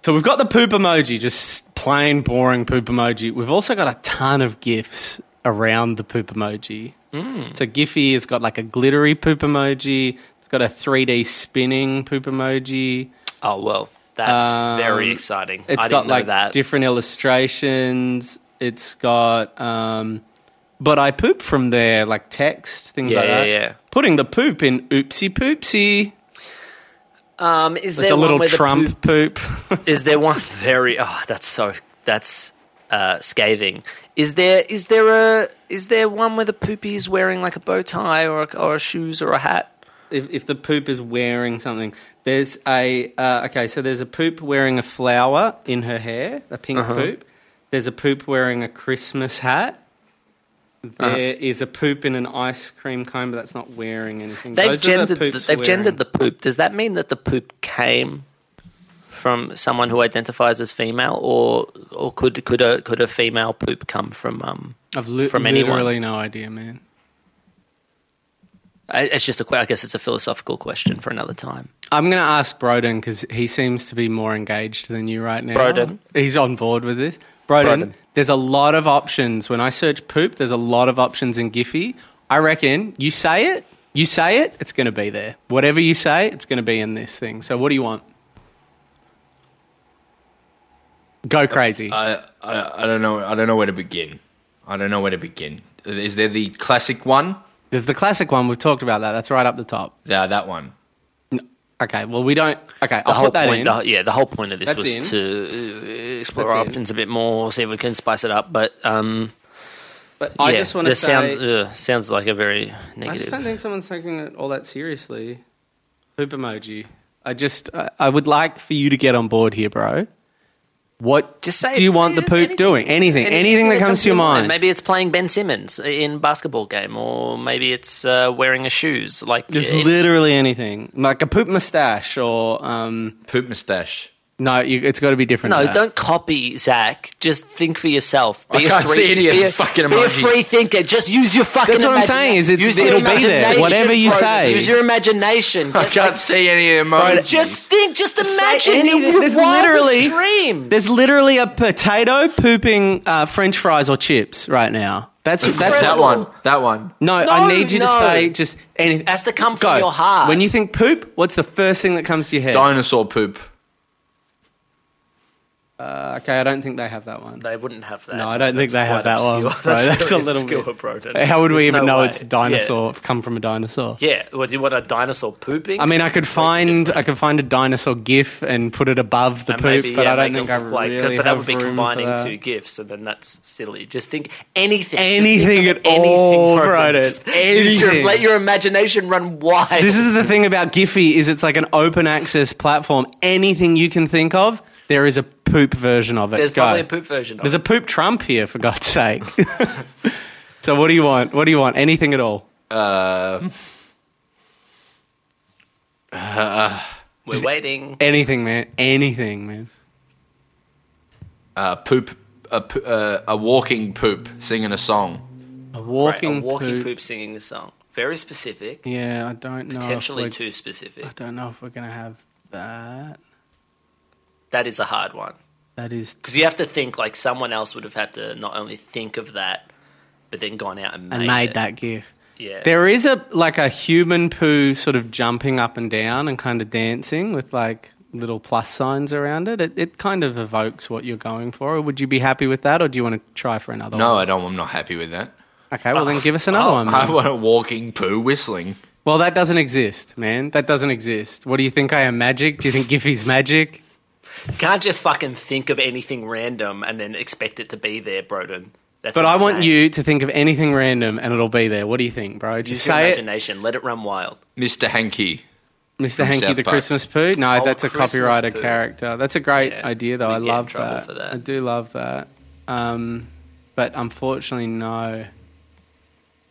So we've got the poop emoji, just plain boring poop emoji. We've also got a ton of gifs around the poop emoji. Mm. So Giphy has got like a glittery poop emoji. It's got a 3D spinning poop emoji. Oh well, that's Um, very exciting. It's I got didn't know like that. different illustrations. It's got um but I poop from there, like text, things Yeah, like that. yeah, yeah. Putting the poop in oopsie poopsie. um, is there a little one where the Trump poop- poop. Is there one very? Oh, that's so. That's uh, scathing. Is there? Is there a? Is there one where the poopy is wearing like a bow tie or a, or a shoes or a hat? if, if the poop is wearing something. There's a uh, okay, so there's a poop wearing a flower in her hair, a pink Uh-huh. poop. There's a poop wearing a Christmas hat. There is Uh-huh. a poop in an ice cream cone, but that's not wearing anything. They've Those are the gendered. The they've wearing- gendered the poop. Does that mean that the poop came from someone who identifies as female, or or could could a could a female poop come from? Um, I've li- from anyone. literally no idea, man. I- it's just a. I guess it's a philosophical question for another time. I'm going to ask Broden because he seems to be more engaged than you right now. Broden? He's on board with this. Broden, Broden. there's a lot of options. When I search poop, there's a lot of options in Giphy. I reckon you say it, you say it, it's going to be there. Whatever you say, it's going to be in this thing. So what do you want? Go crazy. I, I I don't know. I don't know where to begin. I don't know where to begin. Is there the classic one? there's the classic one. We've talked about that. That's right up the top. Yeah, that one. Okay, well, we don't. Okay, The I'll put that point, in. the- yeah, the whole point of this That's was in. to uh, explore That's our in. options a bit more, see if we can spice it up. But um, but I yeah, just want to say. sounds uh, sounds like a very negative. I just don't think someone's taking it all that seriously. Poop emoji. I just, I, I would like for you to get on board here, bro. What Just say. do you want the just poop anything. doing? Anything, anything, that comes to your mind. Maybe it's playing Ben Simmons in basketball game, or maybe it's uh, wearing a shoes. Like Just it- literally anything, like a poop mustache or um. Poop mustache. No, you, it's got to be different. No, to that. don't copy Zach. Just think for yourself. Be I a can't free, see any of the a, fucking Be a free thinker. Just use your fucking. Imagination. That's what I'm saying, is it's- use it'll be there. Whatever you bro. say. Use your imagination. I Get, can't like, see any of the emojis. Just think. Just imagine anything. your There's literally- dreams. There's literally a potato pooping uh, French fries or chips right now. That's that's that one. That one. No, No, I need you to say just anything. Has to come Go. from your heart. When you think poop, what's the first thing that comes to your head? Dinosaur poop. Uh, okay, I don't think they have that one. They wouldn't have that. No, I don't think they have that one. Bro, that's very a little bit- bro. How would we even no know way. it's dinosaur come from a dinosaur? Yeah. yeah. Well, do you want a dinosaur pooping? I mean, I could find I could find a dinosaur GIF and put it above the And poop, maybe, but yeah, I don't think I like, really But that would be combining two gifs, and then that's silly. Just think anything. Anything think at anything, all, bro. bro. Just use your, Anything. let your imagination run wild. This is the thing about Giphy is it's like an open access platform. Anything you can think of, there is a poop version of it. There's Go. probably a poop version. Of There's a poop Trump here, for God's sake. so what do you want? What do you want? Anything at all? Uh, We're waiting. Anything, man. Anything, man. uh, poop, a, uh, a walking poop singing a song. A Right, walking, a walking poop. poop. singing the song. Very specific. Yeah, I don't know. Potentially too specific. I don't know if we're gonna have that. That is a hard one. That is Because you have to think like someone else would have had to not only think of that, but then gone out and made, and made it. that gif. Yeah. There is a like a human poo sort of jumping up and down and kind of dancing with like little plus signs around it. It, it kind of evokes what you're going for. Would you be happy with that, or do you want to try for another one? No, one? I don't. I'm not happy with that. Okay, well then ah, give us another one. I want a walking poo whistling. Well, that doesn't exist, man. That doesn't exist. What do you think? I am magic? Do you think Giphy's magic? Can't just fucking think of anything random and then expect it to be there, Broden. That's But I want you to think of anything random and it'll be there. What do you think, bro? Just Use your say it, imagination. Let it run wild. Mr. Hanky. Mr. Hanky South the Park. Christmas poo. No, Oh, that's a Christmas copyrighted poo. character. That's a great Yeah, idea, though. we I get in love trouble that. for that. I do love that. Um, but unfortunately, no.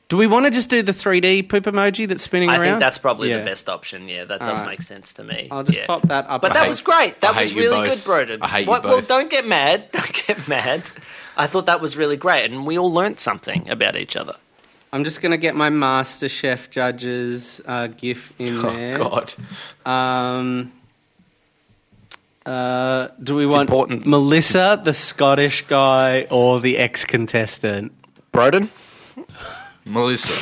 Do we want to just do the 3D poop emoji that's spinning I around? think that's probably Yeah. the best option. Yeah, that does Alright. make sense to me. I'll just Yeah. pop that up. But I that hate- was great. That I was hate you really good. Broden. I hate you What- Well, don't get mad. Don't get mad. I thought that was really great, and we all learnt something about each other. I'm just going to get my Master Chef judges uh, GIF in Oh there. God. Um, uh, do we want important. Melissa, the Scottish guy, or the ex-contestant? Broden? Melissa.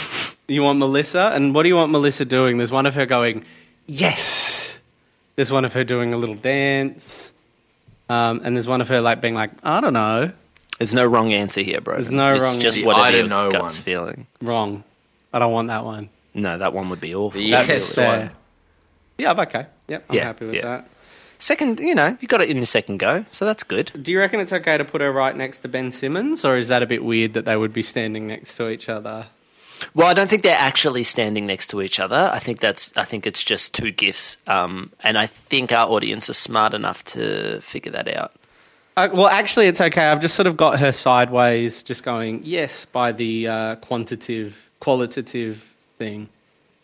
You want Melissa, and what do you want Melissa doing? There's one of her going, yes. There's one of her doing a little dance, um, and there's one of her like being like, I don't know, There's no wrong answer here, bro. There's no it's wrong just answer. whatever I don't your know gut's one. feeling. wrong. I don't want that one. No, that one would be awful. The That's yes fair. one. Yeah, I'm okay. Yep, I'm Yeah, happy with yeah. that. Second, you know, you got it in your second go, so that's good. Do you reckon it's okay to put her right next to Ben Simmons, or is that a bit weird that they would be standing next to each other? Well, I don't think they're actually standing next to each other. I think that's. I think it's just two gifts, um, and I think our audience are smart enough to figure that out. Uh, well, actually, it's okay. I've just sort of got her sideways, just going yes by the uh, quantitative, qualitative thing.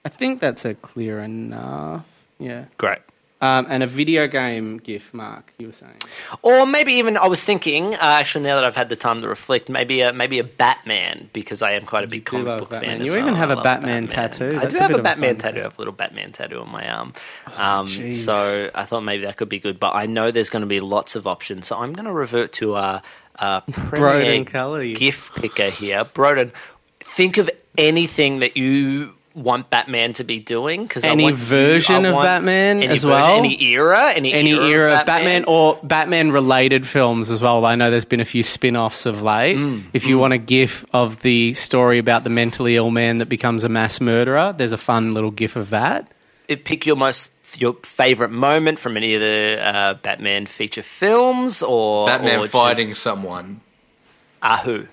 I think that's a clear enough. Yeah. Great. Um, and a video game GIF, Mark. You were saying. Or maybe even I was thinking. Uh, actually, now that I've had the time to reflect, maybe a maybe a Batman because I am quite a big comic book Batman. fan. You even well. have I a love Batman tattoo. I do a have a a Batman tattoo. I have a little Batman tattoo on my arm. Um, jeez. so I thought maybe that could be good, but I know there's going to be lots of options. So I'm going to revert to our uh, premier Broden gift picker here, Broden. Think of anything that you want Batman to be doing. Because Any version of Batman as version, well? any era, any, Any era, era of of Batman or Batman related films as well. I know there's been a few spin offs of late. Mm, if you want a GIF of the story about the mentally ill man that becomes a mass murderer, there's a fun little GIF of that. it- pick your most your favorite moment from any of the uh, Batman feature films, or Batman or fighting someone, Just, uh, who?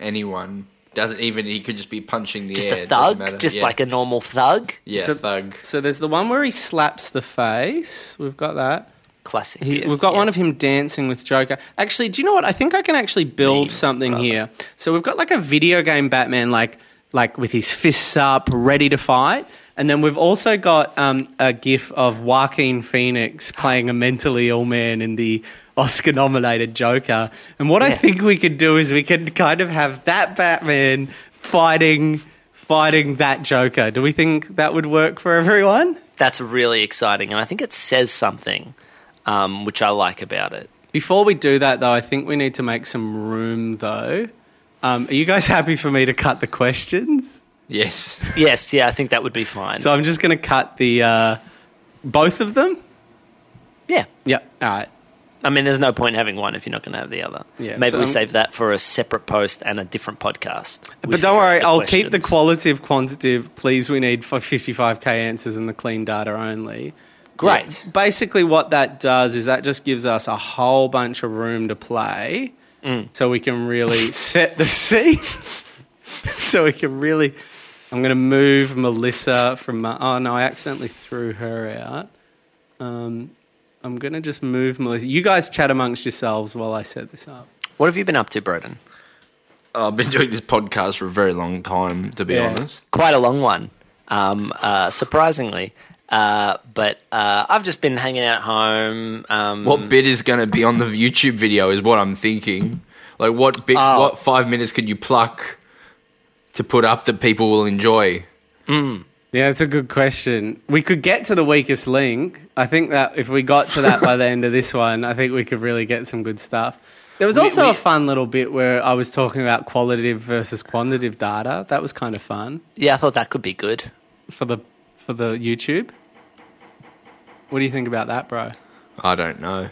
anyone. Doesn't even. He could just be punching the Just air. a thug, just Yeah. like a normal thug. yeah So- thug. So there's the one where he slaps the face. We've got that. Classic. He, we've got yeah. one of him dancing with Joker. Actually, do you know what? I think I can actually build Meme, something rather. here. So we've got like a video game Batman, like like with his fists up, ready to fight. And then we've also got um, a GIF of Joaquin Phoenix playing a mentally ill man in the Oscar-nominated Joker. And what I think we could do is we could kind of have that Batman fighting fighting that Joker. Do we think that would work for everyone? That's really exciting, and I think it says something, um, which I like about it. Before we do that, though, I think we need to make some room, though. Um, are you guys happy for me to cut the questions? Yes. Yes, yeah, I think that would be fine. So I'm just going to cut the uh, both of them. yeah, Yeah. All right. I mean, there's no point having one if you're not going to have the other. Yeah, Maybe so we I'm- save that for a separate post and a different podcast. But don't worry, I'll keep the questions. qualitative, quantitative. Please, we need for 55k answers and the clean data only. Great. Yeah. Basically, what that does is that just gives us a whole bunch of room to play, Mm. so we can really set the scene. so we can really. I'm going to move Melissa from. My, oh no, I accidentally threw her out. Um, I'm going to just move Melissa. You guys chat amongst yourselves while I set this up. What have you been up to, Broden? I've been doing this podcast for a very long time, to be Yeah. honest. Quite a long one, um, uh, surprisingly. Uh, but uh, I've just been hanging out at home. Um, What bit is going to be on the YouTube video is what I'm thinking. Like, what bit, Oh. what five minutes could you pluck to put up that people will enjoy? Yeah, it's a good question. We could get to the weakest link. I think that if we got to that by the end of this one, I think we could really get some good stuff. There was We- also we- a fun little bit where I was talking about qualitative versus quantitative data. That was kind of fun Yeah, I thought that could be good. for the for the YouTube. What do you think about that, bro? I don't know.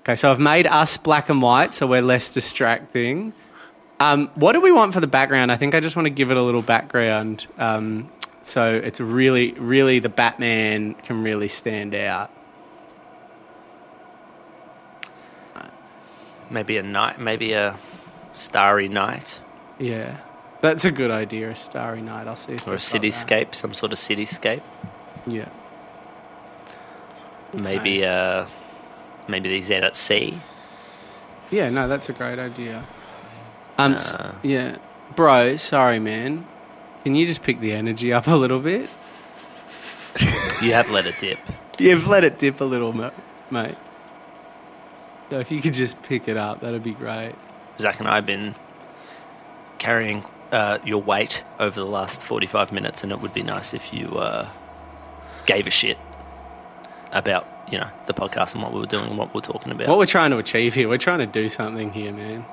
Okay, so I've made us black and white, so we're less distracting. Um, what do we want for the background? I think I just want to give it a little background. Um, so it's really, really the Batman can really stand out. Maybe a night, maybe a starry night, Yeah, that's a good idea. A starry night. I'll see. If or a we've got that. cityscape, some sort of cityscape. Yeah. Maybe, uh, maybe these out at sea. Yeah. No, that's a great idea. Um. s- Uh. yeah, bro. Sorry, man. Can you just pick the energy up a little bit? You have let it dip. You've let it dip a little, ma- mate. So if you could just pick it up, that'd be great. Zach and I have been carrying uh, your weight over the last 45 minutes, and it would be nice if you uh, gave a shit about, you know, the podcast and what we were doing and what we we're talking about. What we're trying to achieve here, we're trying to do something here, man.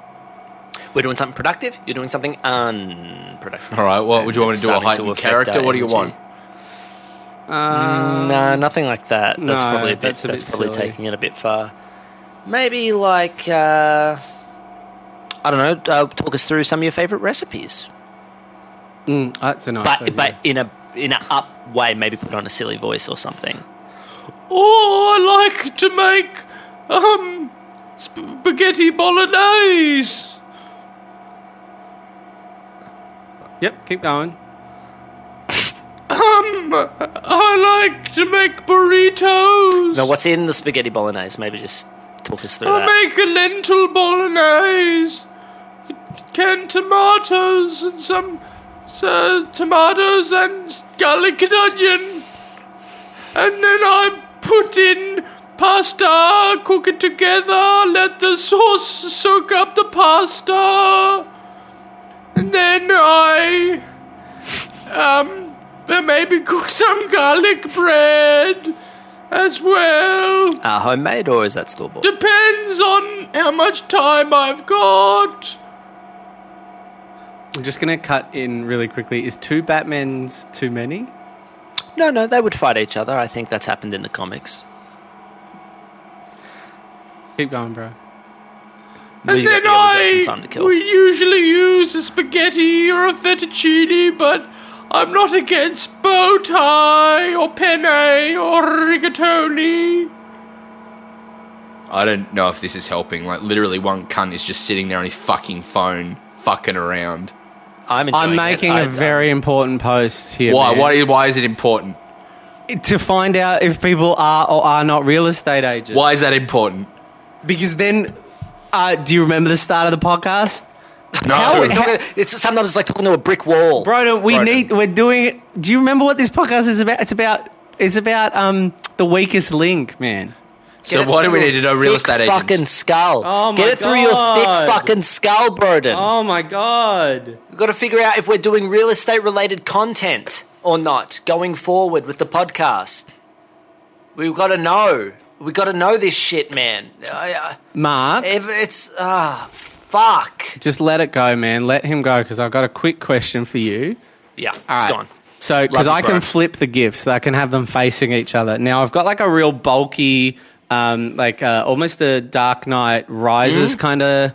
We're doing something productive, you're doing something unproductive. All right, what would you want It's to do? A starting to heightened character? What do you energy. want? no, nothing like that. That's no, probably a bit, that's that's, a bit probably silly. taking it a bit far. Maybe like uh, I don't know. Uh, talk us through some of your favorite recipes, Mm, that's a nice but idea. but in a in a up way. Maybe put on a silly voice or something. Oh, I like to make um spaghetti bolognese. Yep, keep going. Um, I like to make burritos. Now, what's in the spaghetti bolognese? Maybe just talk us through I that. make a lentil bolognese. Canned tomatoes and some uh, tomatoes and garlic and onion. And then I put in pasta, cook it together, let the sauce soak up the pasta. And then I um maybe cook some garlic bread as well. Uh, homemade or is that store bought? Depends on how much time I've got. I'm just going to cut in really quickly. Is two Batmans too many? No, no, they would fight each other. I think that's happened in the comics. Keep going, bro. We And then yeah, we got some time to I we usually use a spaghetti or a fettuccine, but I'm not against bow tie or penne or rigatoni. I don't know if this is helping. Like literally, one cunt is just sitting there on his fucking phone, fucking around. I'm I'm it. making I- a very important post here. Why? man. Why? is- Why is it important? To find out if people are or are not real estate agents. Why is that important? Because then, uh, do you remember the start of the podcast? No. How- It's, talking- it's sometimes it's like talking to a brick wall. Bro, we Broden. need. We're doing. Do you remember what this podcast is about? It's about. It's about um the weakest link, man. so Get it why do through we need your to know real thick estate fucking skull. Oh my Get it through your God. thick fucking skull, Broden. Oh my god. We've got to figure out if we're doing real estate related content or not going forward with the podcast. We've got to know. We've got to know this shit, man. I, I, Mark, if it's ah fuck. just let it go, man. Let him go because I've got a quick question for you. Yeah, All it's right. gone. So, because I can flip the gifts, so I can have them facing each other. Now, I've got like a real bulky, um, like uh, almost a Dark Knight Rises kind of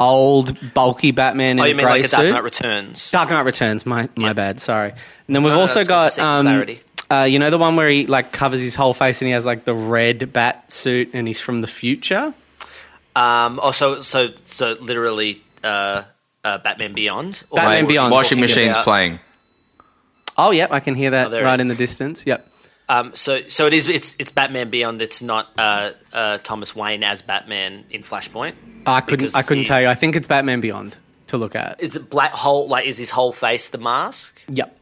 old, bulky Batman in? Oh, you mean like a Dark. Knight Returns? Dark Knight Returns. My my Yeah. bad. Sorry. And then we've no, also to got um, clarity. Uh, you know the one where he like covers his whole face and he has like the red bat suit and he's from the future. Um, oh, so so so literally, uh, uh, Batman Beyond. Or Batman were Beyond. Washing machines about- playing. Oh, yep, I can hear that Oh, right is. in the distance. Yep. Um, so so it is. It's it's Batman Beyond. It's not uh, uh, Thomas Wayne as Batman in Flashpoint. I couldn't. I couldn't the- tell you. I think it's Batman Beyond to look at. Is it black whole? Like, is his whole face the mask? Yep.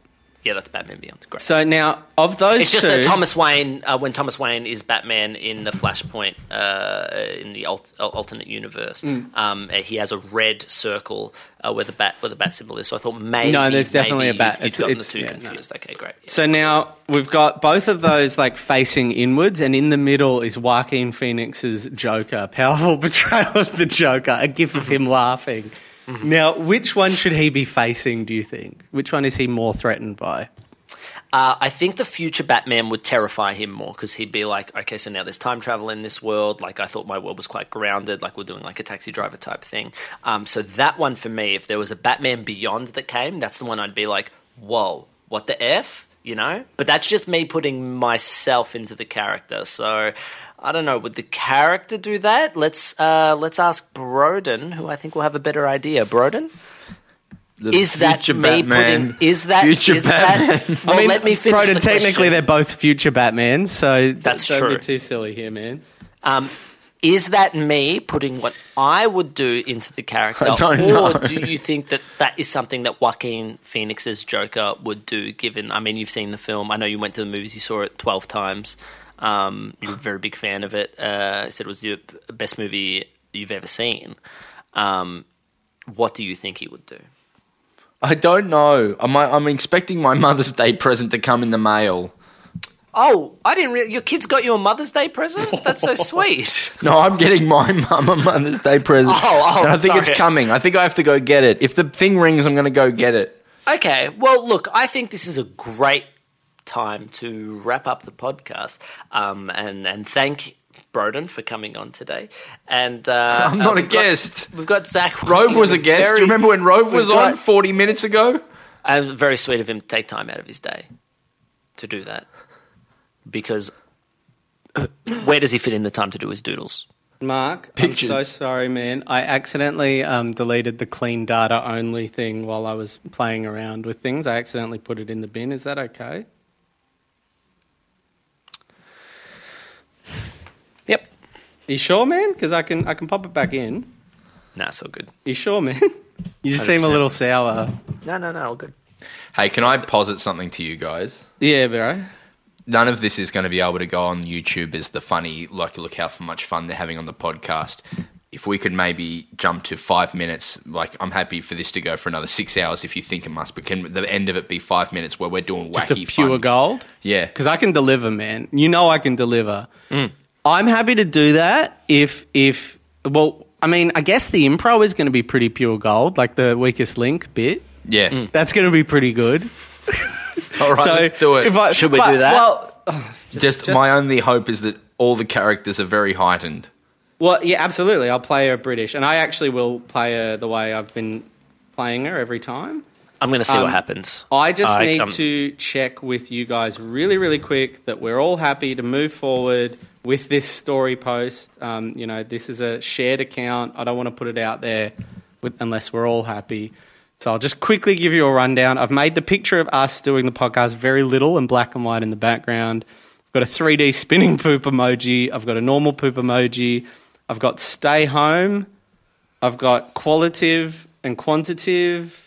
Yeah, that's Batman Beyond. Great. So now of those It's just two, that Thomas Wayne, uh, when Thomas Wayne is Batman in the Flashpoint, uh, in the alt- alternate universe, Mm. um, uh, he has a red circle uh, where the bat where the bat symbol is. So I thought maybe No, there's definitely a bat. You'd, It's- it's- the two yeah, no. confused. Okay, great. So now we've got both of those like facing inwards, and in the middle is Joaquin Phoenix's Joker, powerful portrayal of the Joker, a gif of him laughing. Now, which one should he be facing? Do you think? Which one is he more threatened by? Uh, I think the future Batman would terrify him more because he'd be like, okay, so now there's time travel in this world. Like, I thought my world was quite grounded, like we're doing like a taxi driver type thing. Um, so, that one for me, if there was a Batman Beyond that came, that's the one I'd be like, whoa, what the F? You know? But that's just me putting myself into the character. So, I don't know. Would the character do that? Let's uh, let's ask Broden, who I think will have a better idea. Broden, The is that future me Batman, putting? Is that future is Batman? That, well, let me finish. Broden, the technically question. they're both future Batmans, so That's don't true. be too silly here, man. Um, is that me putting what I would do into the character, I don't or know. do you think that that is something that Joaquin Phoenix's Joker would do? Given, I mean, you've seen the film. I know you went to the movies. You saw it twelve times. Um, you're a very big fan of it. Uh, said it was the best movie you've ever seen. Um, what do you think he would do? I don't know. I'm, I'm expecting my Mother's Day present to come in the mail. Oh, I didn't. Re- your kids got you a Mother's Day present. That's so sweet. No, I'm getting my mum a Mother's Day present. Oh, oh, and I think sorry. it's coming. I think I have to go get it. If the thing rings, I'm going to go get it. Okay, well, look, I think this is a great time to wrap up the podcast, um, and and thank Broden for coming on today. And uh, I'm not uh, a we've got- guest. we've got Zach. Rove was a guest. Do you remember when Rove was we've on 40 minutes ago? And it was very sweet of him to take time out of his day to do that, because where does he fit in the time to do his doodles? Mark, Pictures. I'm so sorry, man. I accidentally um, deleted the clean data only thing while I was playing around with things. I accidentally put it in the bin. Is that okay? Yep. you sure, man? Because I can I can pop it back in. Nah, so good. You sure, man? You just seem a little sour. No, no, no, all good. Hey, can I posit something to you guys? Yeah, bro. None of this is going to be able to go on YouTube as the funny, like, look how much fun they're having on the podcast. If we could maybe jump to five minutes, like, I'm happy for this to go for another six hours if you think it must, but can the end of it be five minutes where we're doing Just wacky pure fun? gold. Yeah. Because I can deliver, man. You know I can deliver. Mm. I'm happy to do that if if well, I mean, I guess the impro is going to be pretty pure gold, like the weakest link bit. Yeah. That's going to be pretty good. All right, so let's do it. if I- Should we but- do that? Well, just, my only hope is that all the characters are very heightened. well, yeah, absolutely. I'll play her British, and I actually will play her the way I've been playing her every time. I'm going to see Um, what happens. I just I- need um, to check with you guys really, really quick that we're all happy to move forward with this story post. Um, you know, this is a shared account. I don't want to put it out there with, unless we're all happy. So I'll just quickly give you a rundown. I've made the picture of us doing the podcast very little and black and white in the background. I've got a 3D spinning poop emoji. I've got a normal poop emoji. I've got stay home. I've got qualitative and quantitative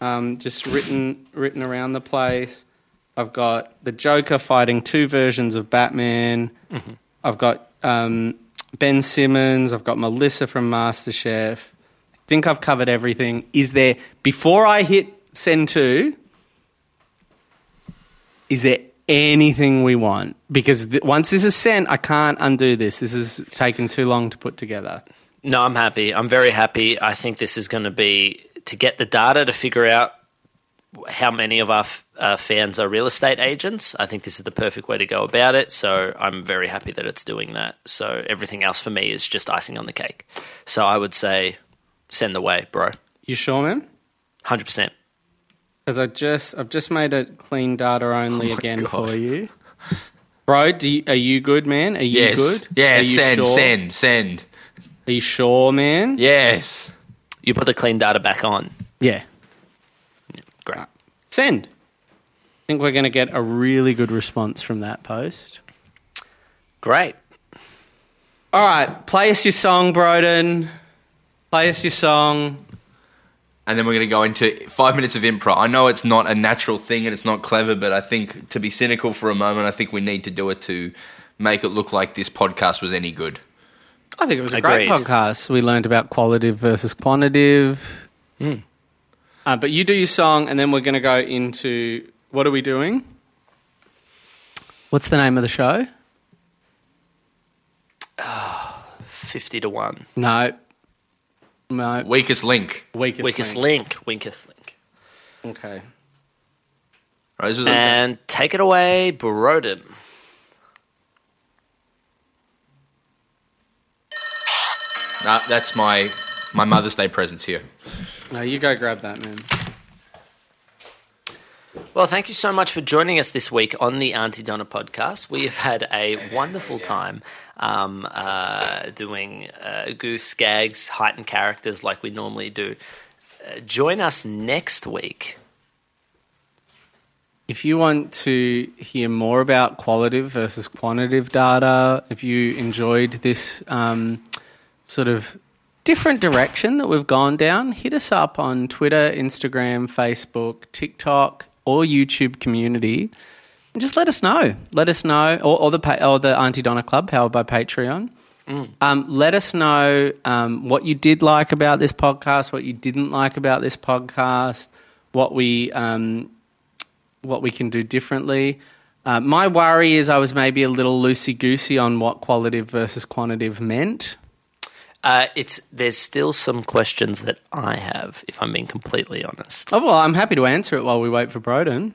um, just written written around the place. I've got the Joker fighting two versions of Batman. I've got um, Ben Simmons. I've got Melissa from MasterChef. Think I've covered everything. Is there before I hit send to? Is there anything we want? Because th- once this is sent, I can't undo this. This is taken too long to put together. No, I'm happy. I'm very happy. I think this is going to be to get the data to figure out how many of our f- uh, fans are real estate agents. I think this is the perfect way to go about it. So I'm very happy that it's doing that. So everything else for me is just icing on the cake. So I would say send the way, bro. You sure, man? 100%. Because I just I've just made it clean data only Oh again God. for you, bro. Do you, are you good, man? Are you Yes. good? Yeah, Are you send, sure? send, send. Are you sure, man? Yes. You put the clean data back on. Yeah. Great. Send. I think we're going to get a really good response from that post. Great. All right, play us your song, Broden. Play us your song. and then we're going to go into five minutes of improv. I know it's not a natural thing and it's not clever, but I think to be cynical for a moment, I think we need to do it to make it look like this podcast was any good. I think it was a great podcast. We learned about qualitative versus quantitative. Uh, but you do your song, and then we're going to go into what are we doing? What's the name of the show? Fifty to one. No, no, Weakest link. weakest, Weakest link. link. Weakest link. Okay. Right, this was And take it away, Broden. Nah, that's my my Mother's Day presents here. No, you go grab that, man. Well, thank you so much for joining us this week on the Aunty Donna podcast. We have had a wonderful time um, uh, doing uh, gags, heightened characters like we normally do. Uh, join us next week. If you want to hear more about qualitative versus quantitative data, if you enjoyed this um, sort of different direction that we've gone down, hit us up on Twitter, Instagram, Facebook, TikTok, or YouTube community, just let us know. Let us know, or, or the or the Aunty Donna Club powered by Patreon. Um, let us know um, what you did like about this podcast, what you didn't like about this podcast, what we um, what we can do differently. Uh, my worry is I was maybe a little loosey goosey on what qualitative versus quantitative meant. Uh, it's there's still some questions that I have, if I'm being completely honest. Oh well, I'm happy to answer it while we wait for Broden.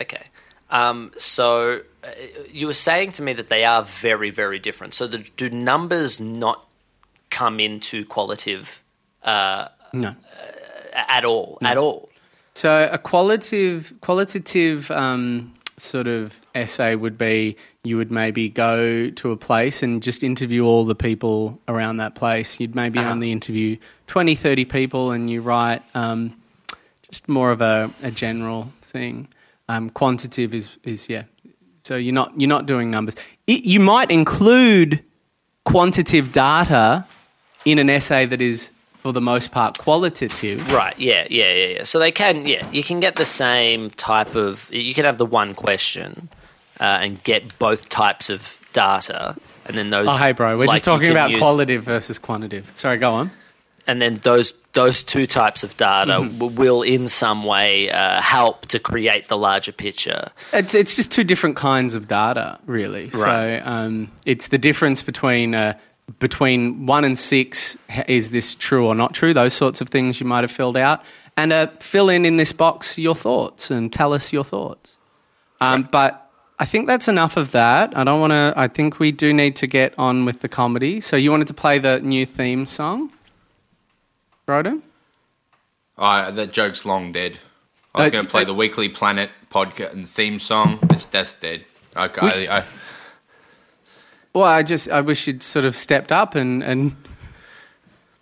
Okay. Um, so uh, you were saying to me that they are very, very different. So the, do numbers not come into qualitative uh, No. at all? At all? So a qualitative qualitative um, sort of essay would be you would maybe go to a place and just interview all the people around that place. You'd maybe only interview 20, 30 people and you write um, just more of a, a general thing. Um, quantitative is, is yeah. So you're not you're not doing numbers. It, you might include quantitative data in an essay that is for the most part qualitative. Right. Yeah. Yeah. Yeah. Yeah. So they can. Yeah. You can get the same type of. You can have the one question uh, and get both types of data, and then those. Oh, hey, bro. We're like, just talking about use- qualitative versus quantitative. Sorry, go on. and then those those two types of data Mm-hmm. w- will in some way uh, help to create the larger picture. It's it's just two different kinds of data, really. Right. So um, it's the difference between uh, between one and six. Is this true or not true? Those sorts of things you might have filled out, and uh, fill in in this box your thoughts and tell us your thoughts. Um, But I think that's enough of that. I don't want to. I think we do need to get on with the comedy. So you wanted to play the new theme song, Broden? Oh, that joke's long dead. I was Uh, going to play uh, the Weekly Planet podcast and theme song. It's that's dead. Okay, I, I, Well, I just I wish you'd sort of stepped up and and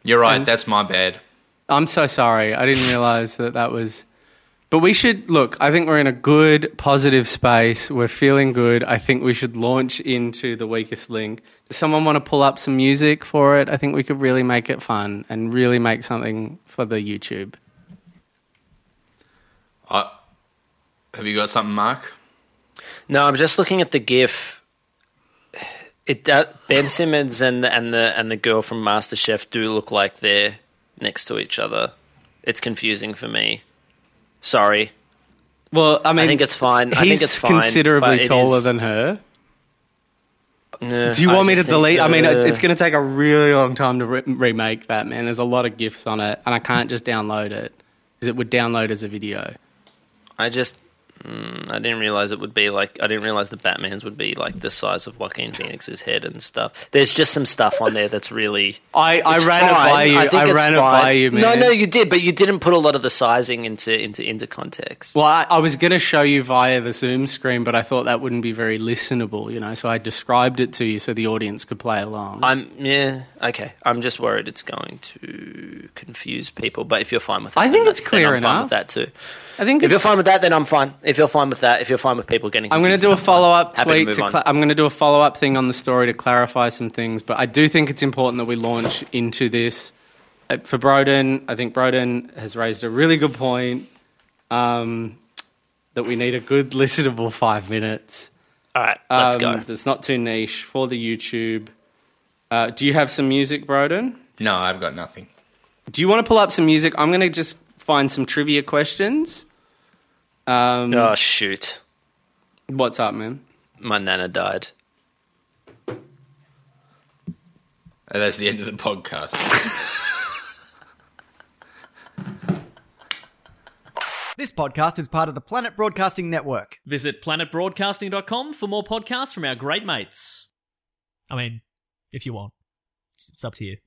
you're right. And- That's my bad. I'm so sorry. I didn't realize that that was. But we should look. I think we're in a good, positive space. We're feeling good. I think we should launch into the weakest link. Does someone want to pull up some music for it? I think we could really make it fun and really make something for the YouTube. I, have you got something, Mark? No, I'm just looking at the GIF. It does, Ben Simmons and the, and the and the girl from MasterChef do look like they're next to each other. It's confusing for me. Sorry. Well, I mean, I think it's fine. I He's think it's fine, considerably taller is- than her. No, Do you I want me to delete? I mean, uh, it's going to take a really long time to re- remake that, man. There's a lot of gifs on it, and I can't just download it because it would download as a video. I just. Mm, I didn't realize it would be like. I didn't realize the Batman's would be like the size of Joaquin Phoenix's head and stuff. There's just some stuff on there that's really. I, I ran it fine. by you. I, think it's ran it fine. by you, man. No, no, you did, but you didn't put a lot of the sizing into into into context. Well, I, I was going to show you via the Zoom screen, but I thought that wouldn't be very listenable, you know. So I described it to you so the audience could play along. I'm yeah okay. I'm just worried it's going to confuse people. But if you're fine with that, I think it's clear then I'm fine enough. with that too. I think If you're fine with that, then I'm fine. If you're fine with that, if you're fine with people getting, I'm going to do a then I'm fine. follow up tweet. move To on. cla I'm going to do a follow up thing on the story to clarify some things. But I do think it's important that we launch into this uh, for Broden, I think Broden has raised a really good point um, that we need a good listenable five minutes. All right, let's um, go. That's not too niche for the YouTube. Uh, do you have some music, Broden? No, I've got nothing. Do you want to pull up some music? I'm going to just find some trivia questions. Um, Oh shoot, What's up, man? my nana died. Uh, That's the end of the podcast. This podcast is part of the Planet Broadcasting Network. Visit planetbroadcasting.com for more podcasts from our great mates. I mean, if you want, it's, it's up to you.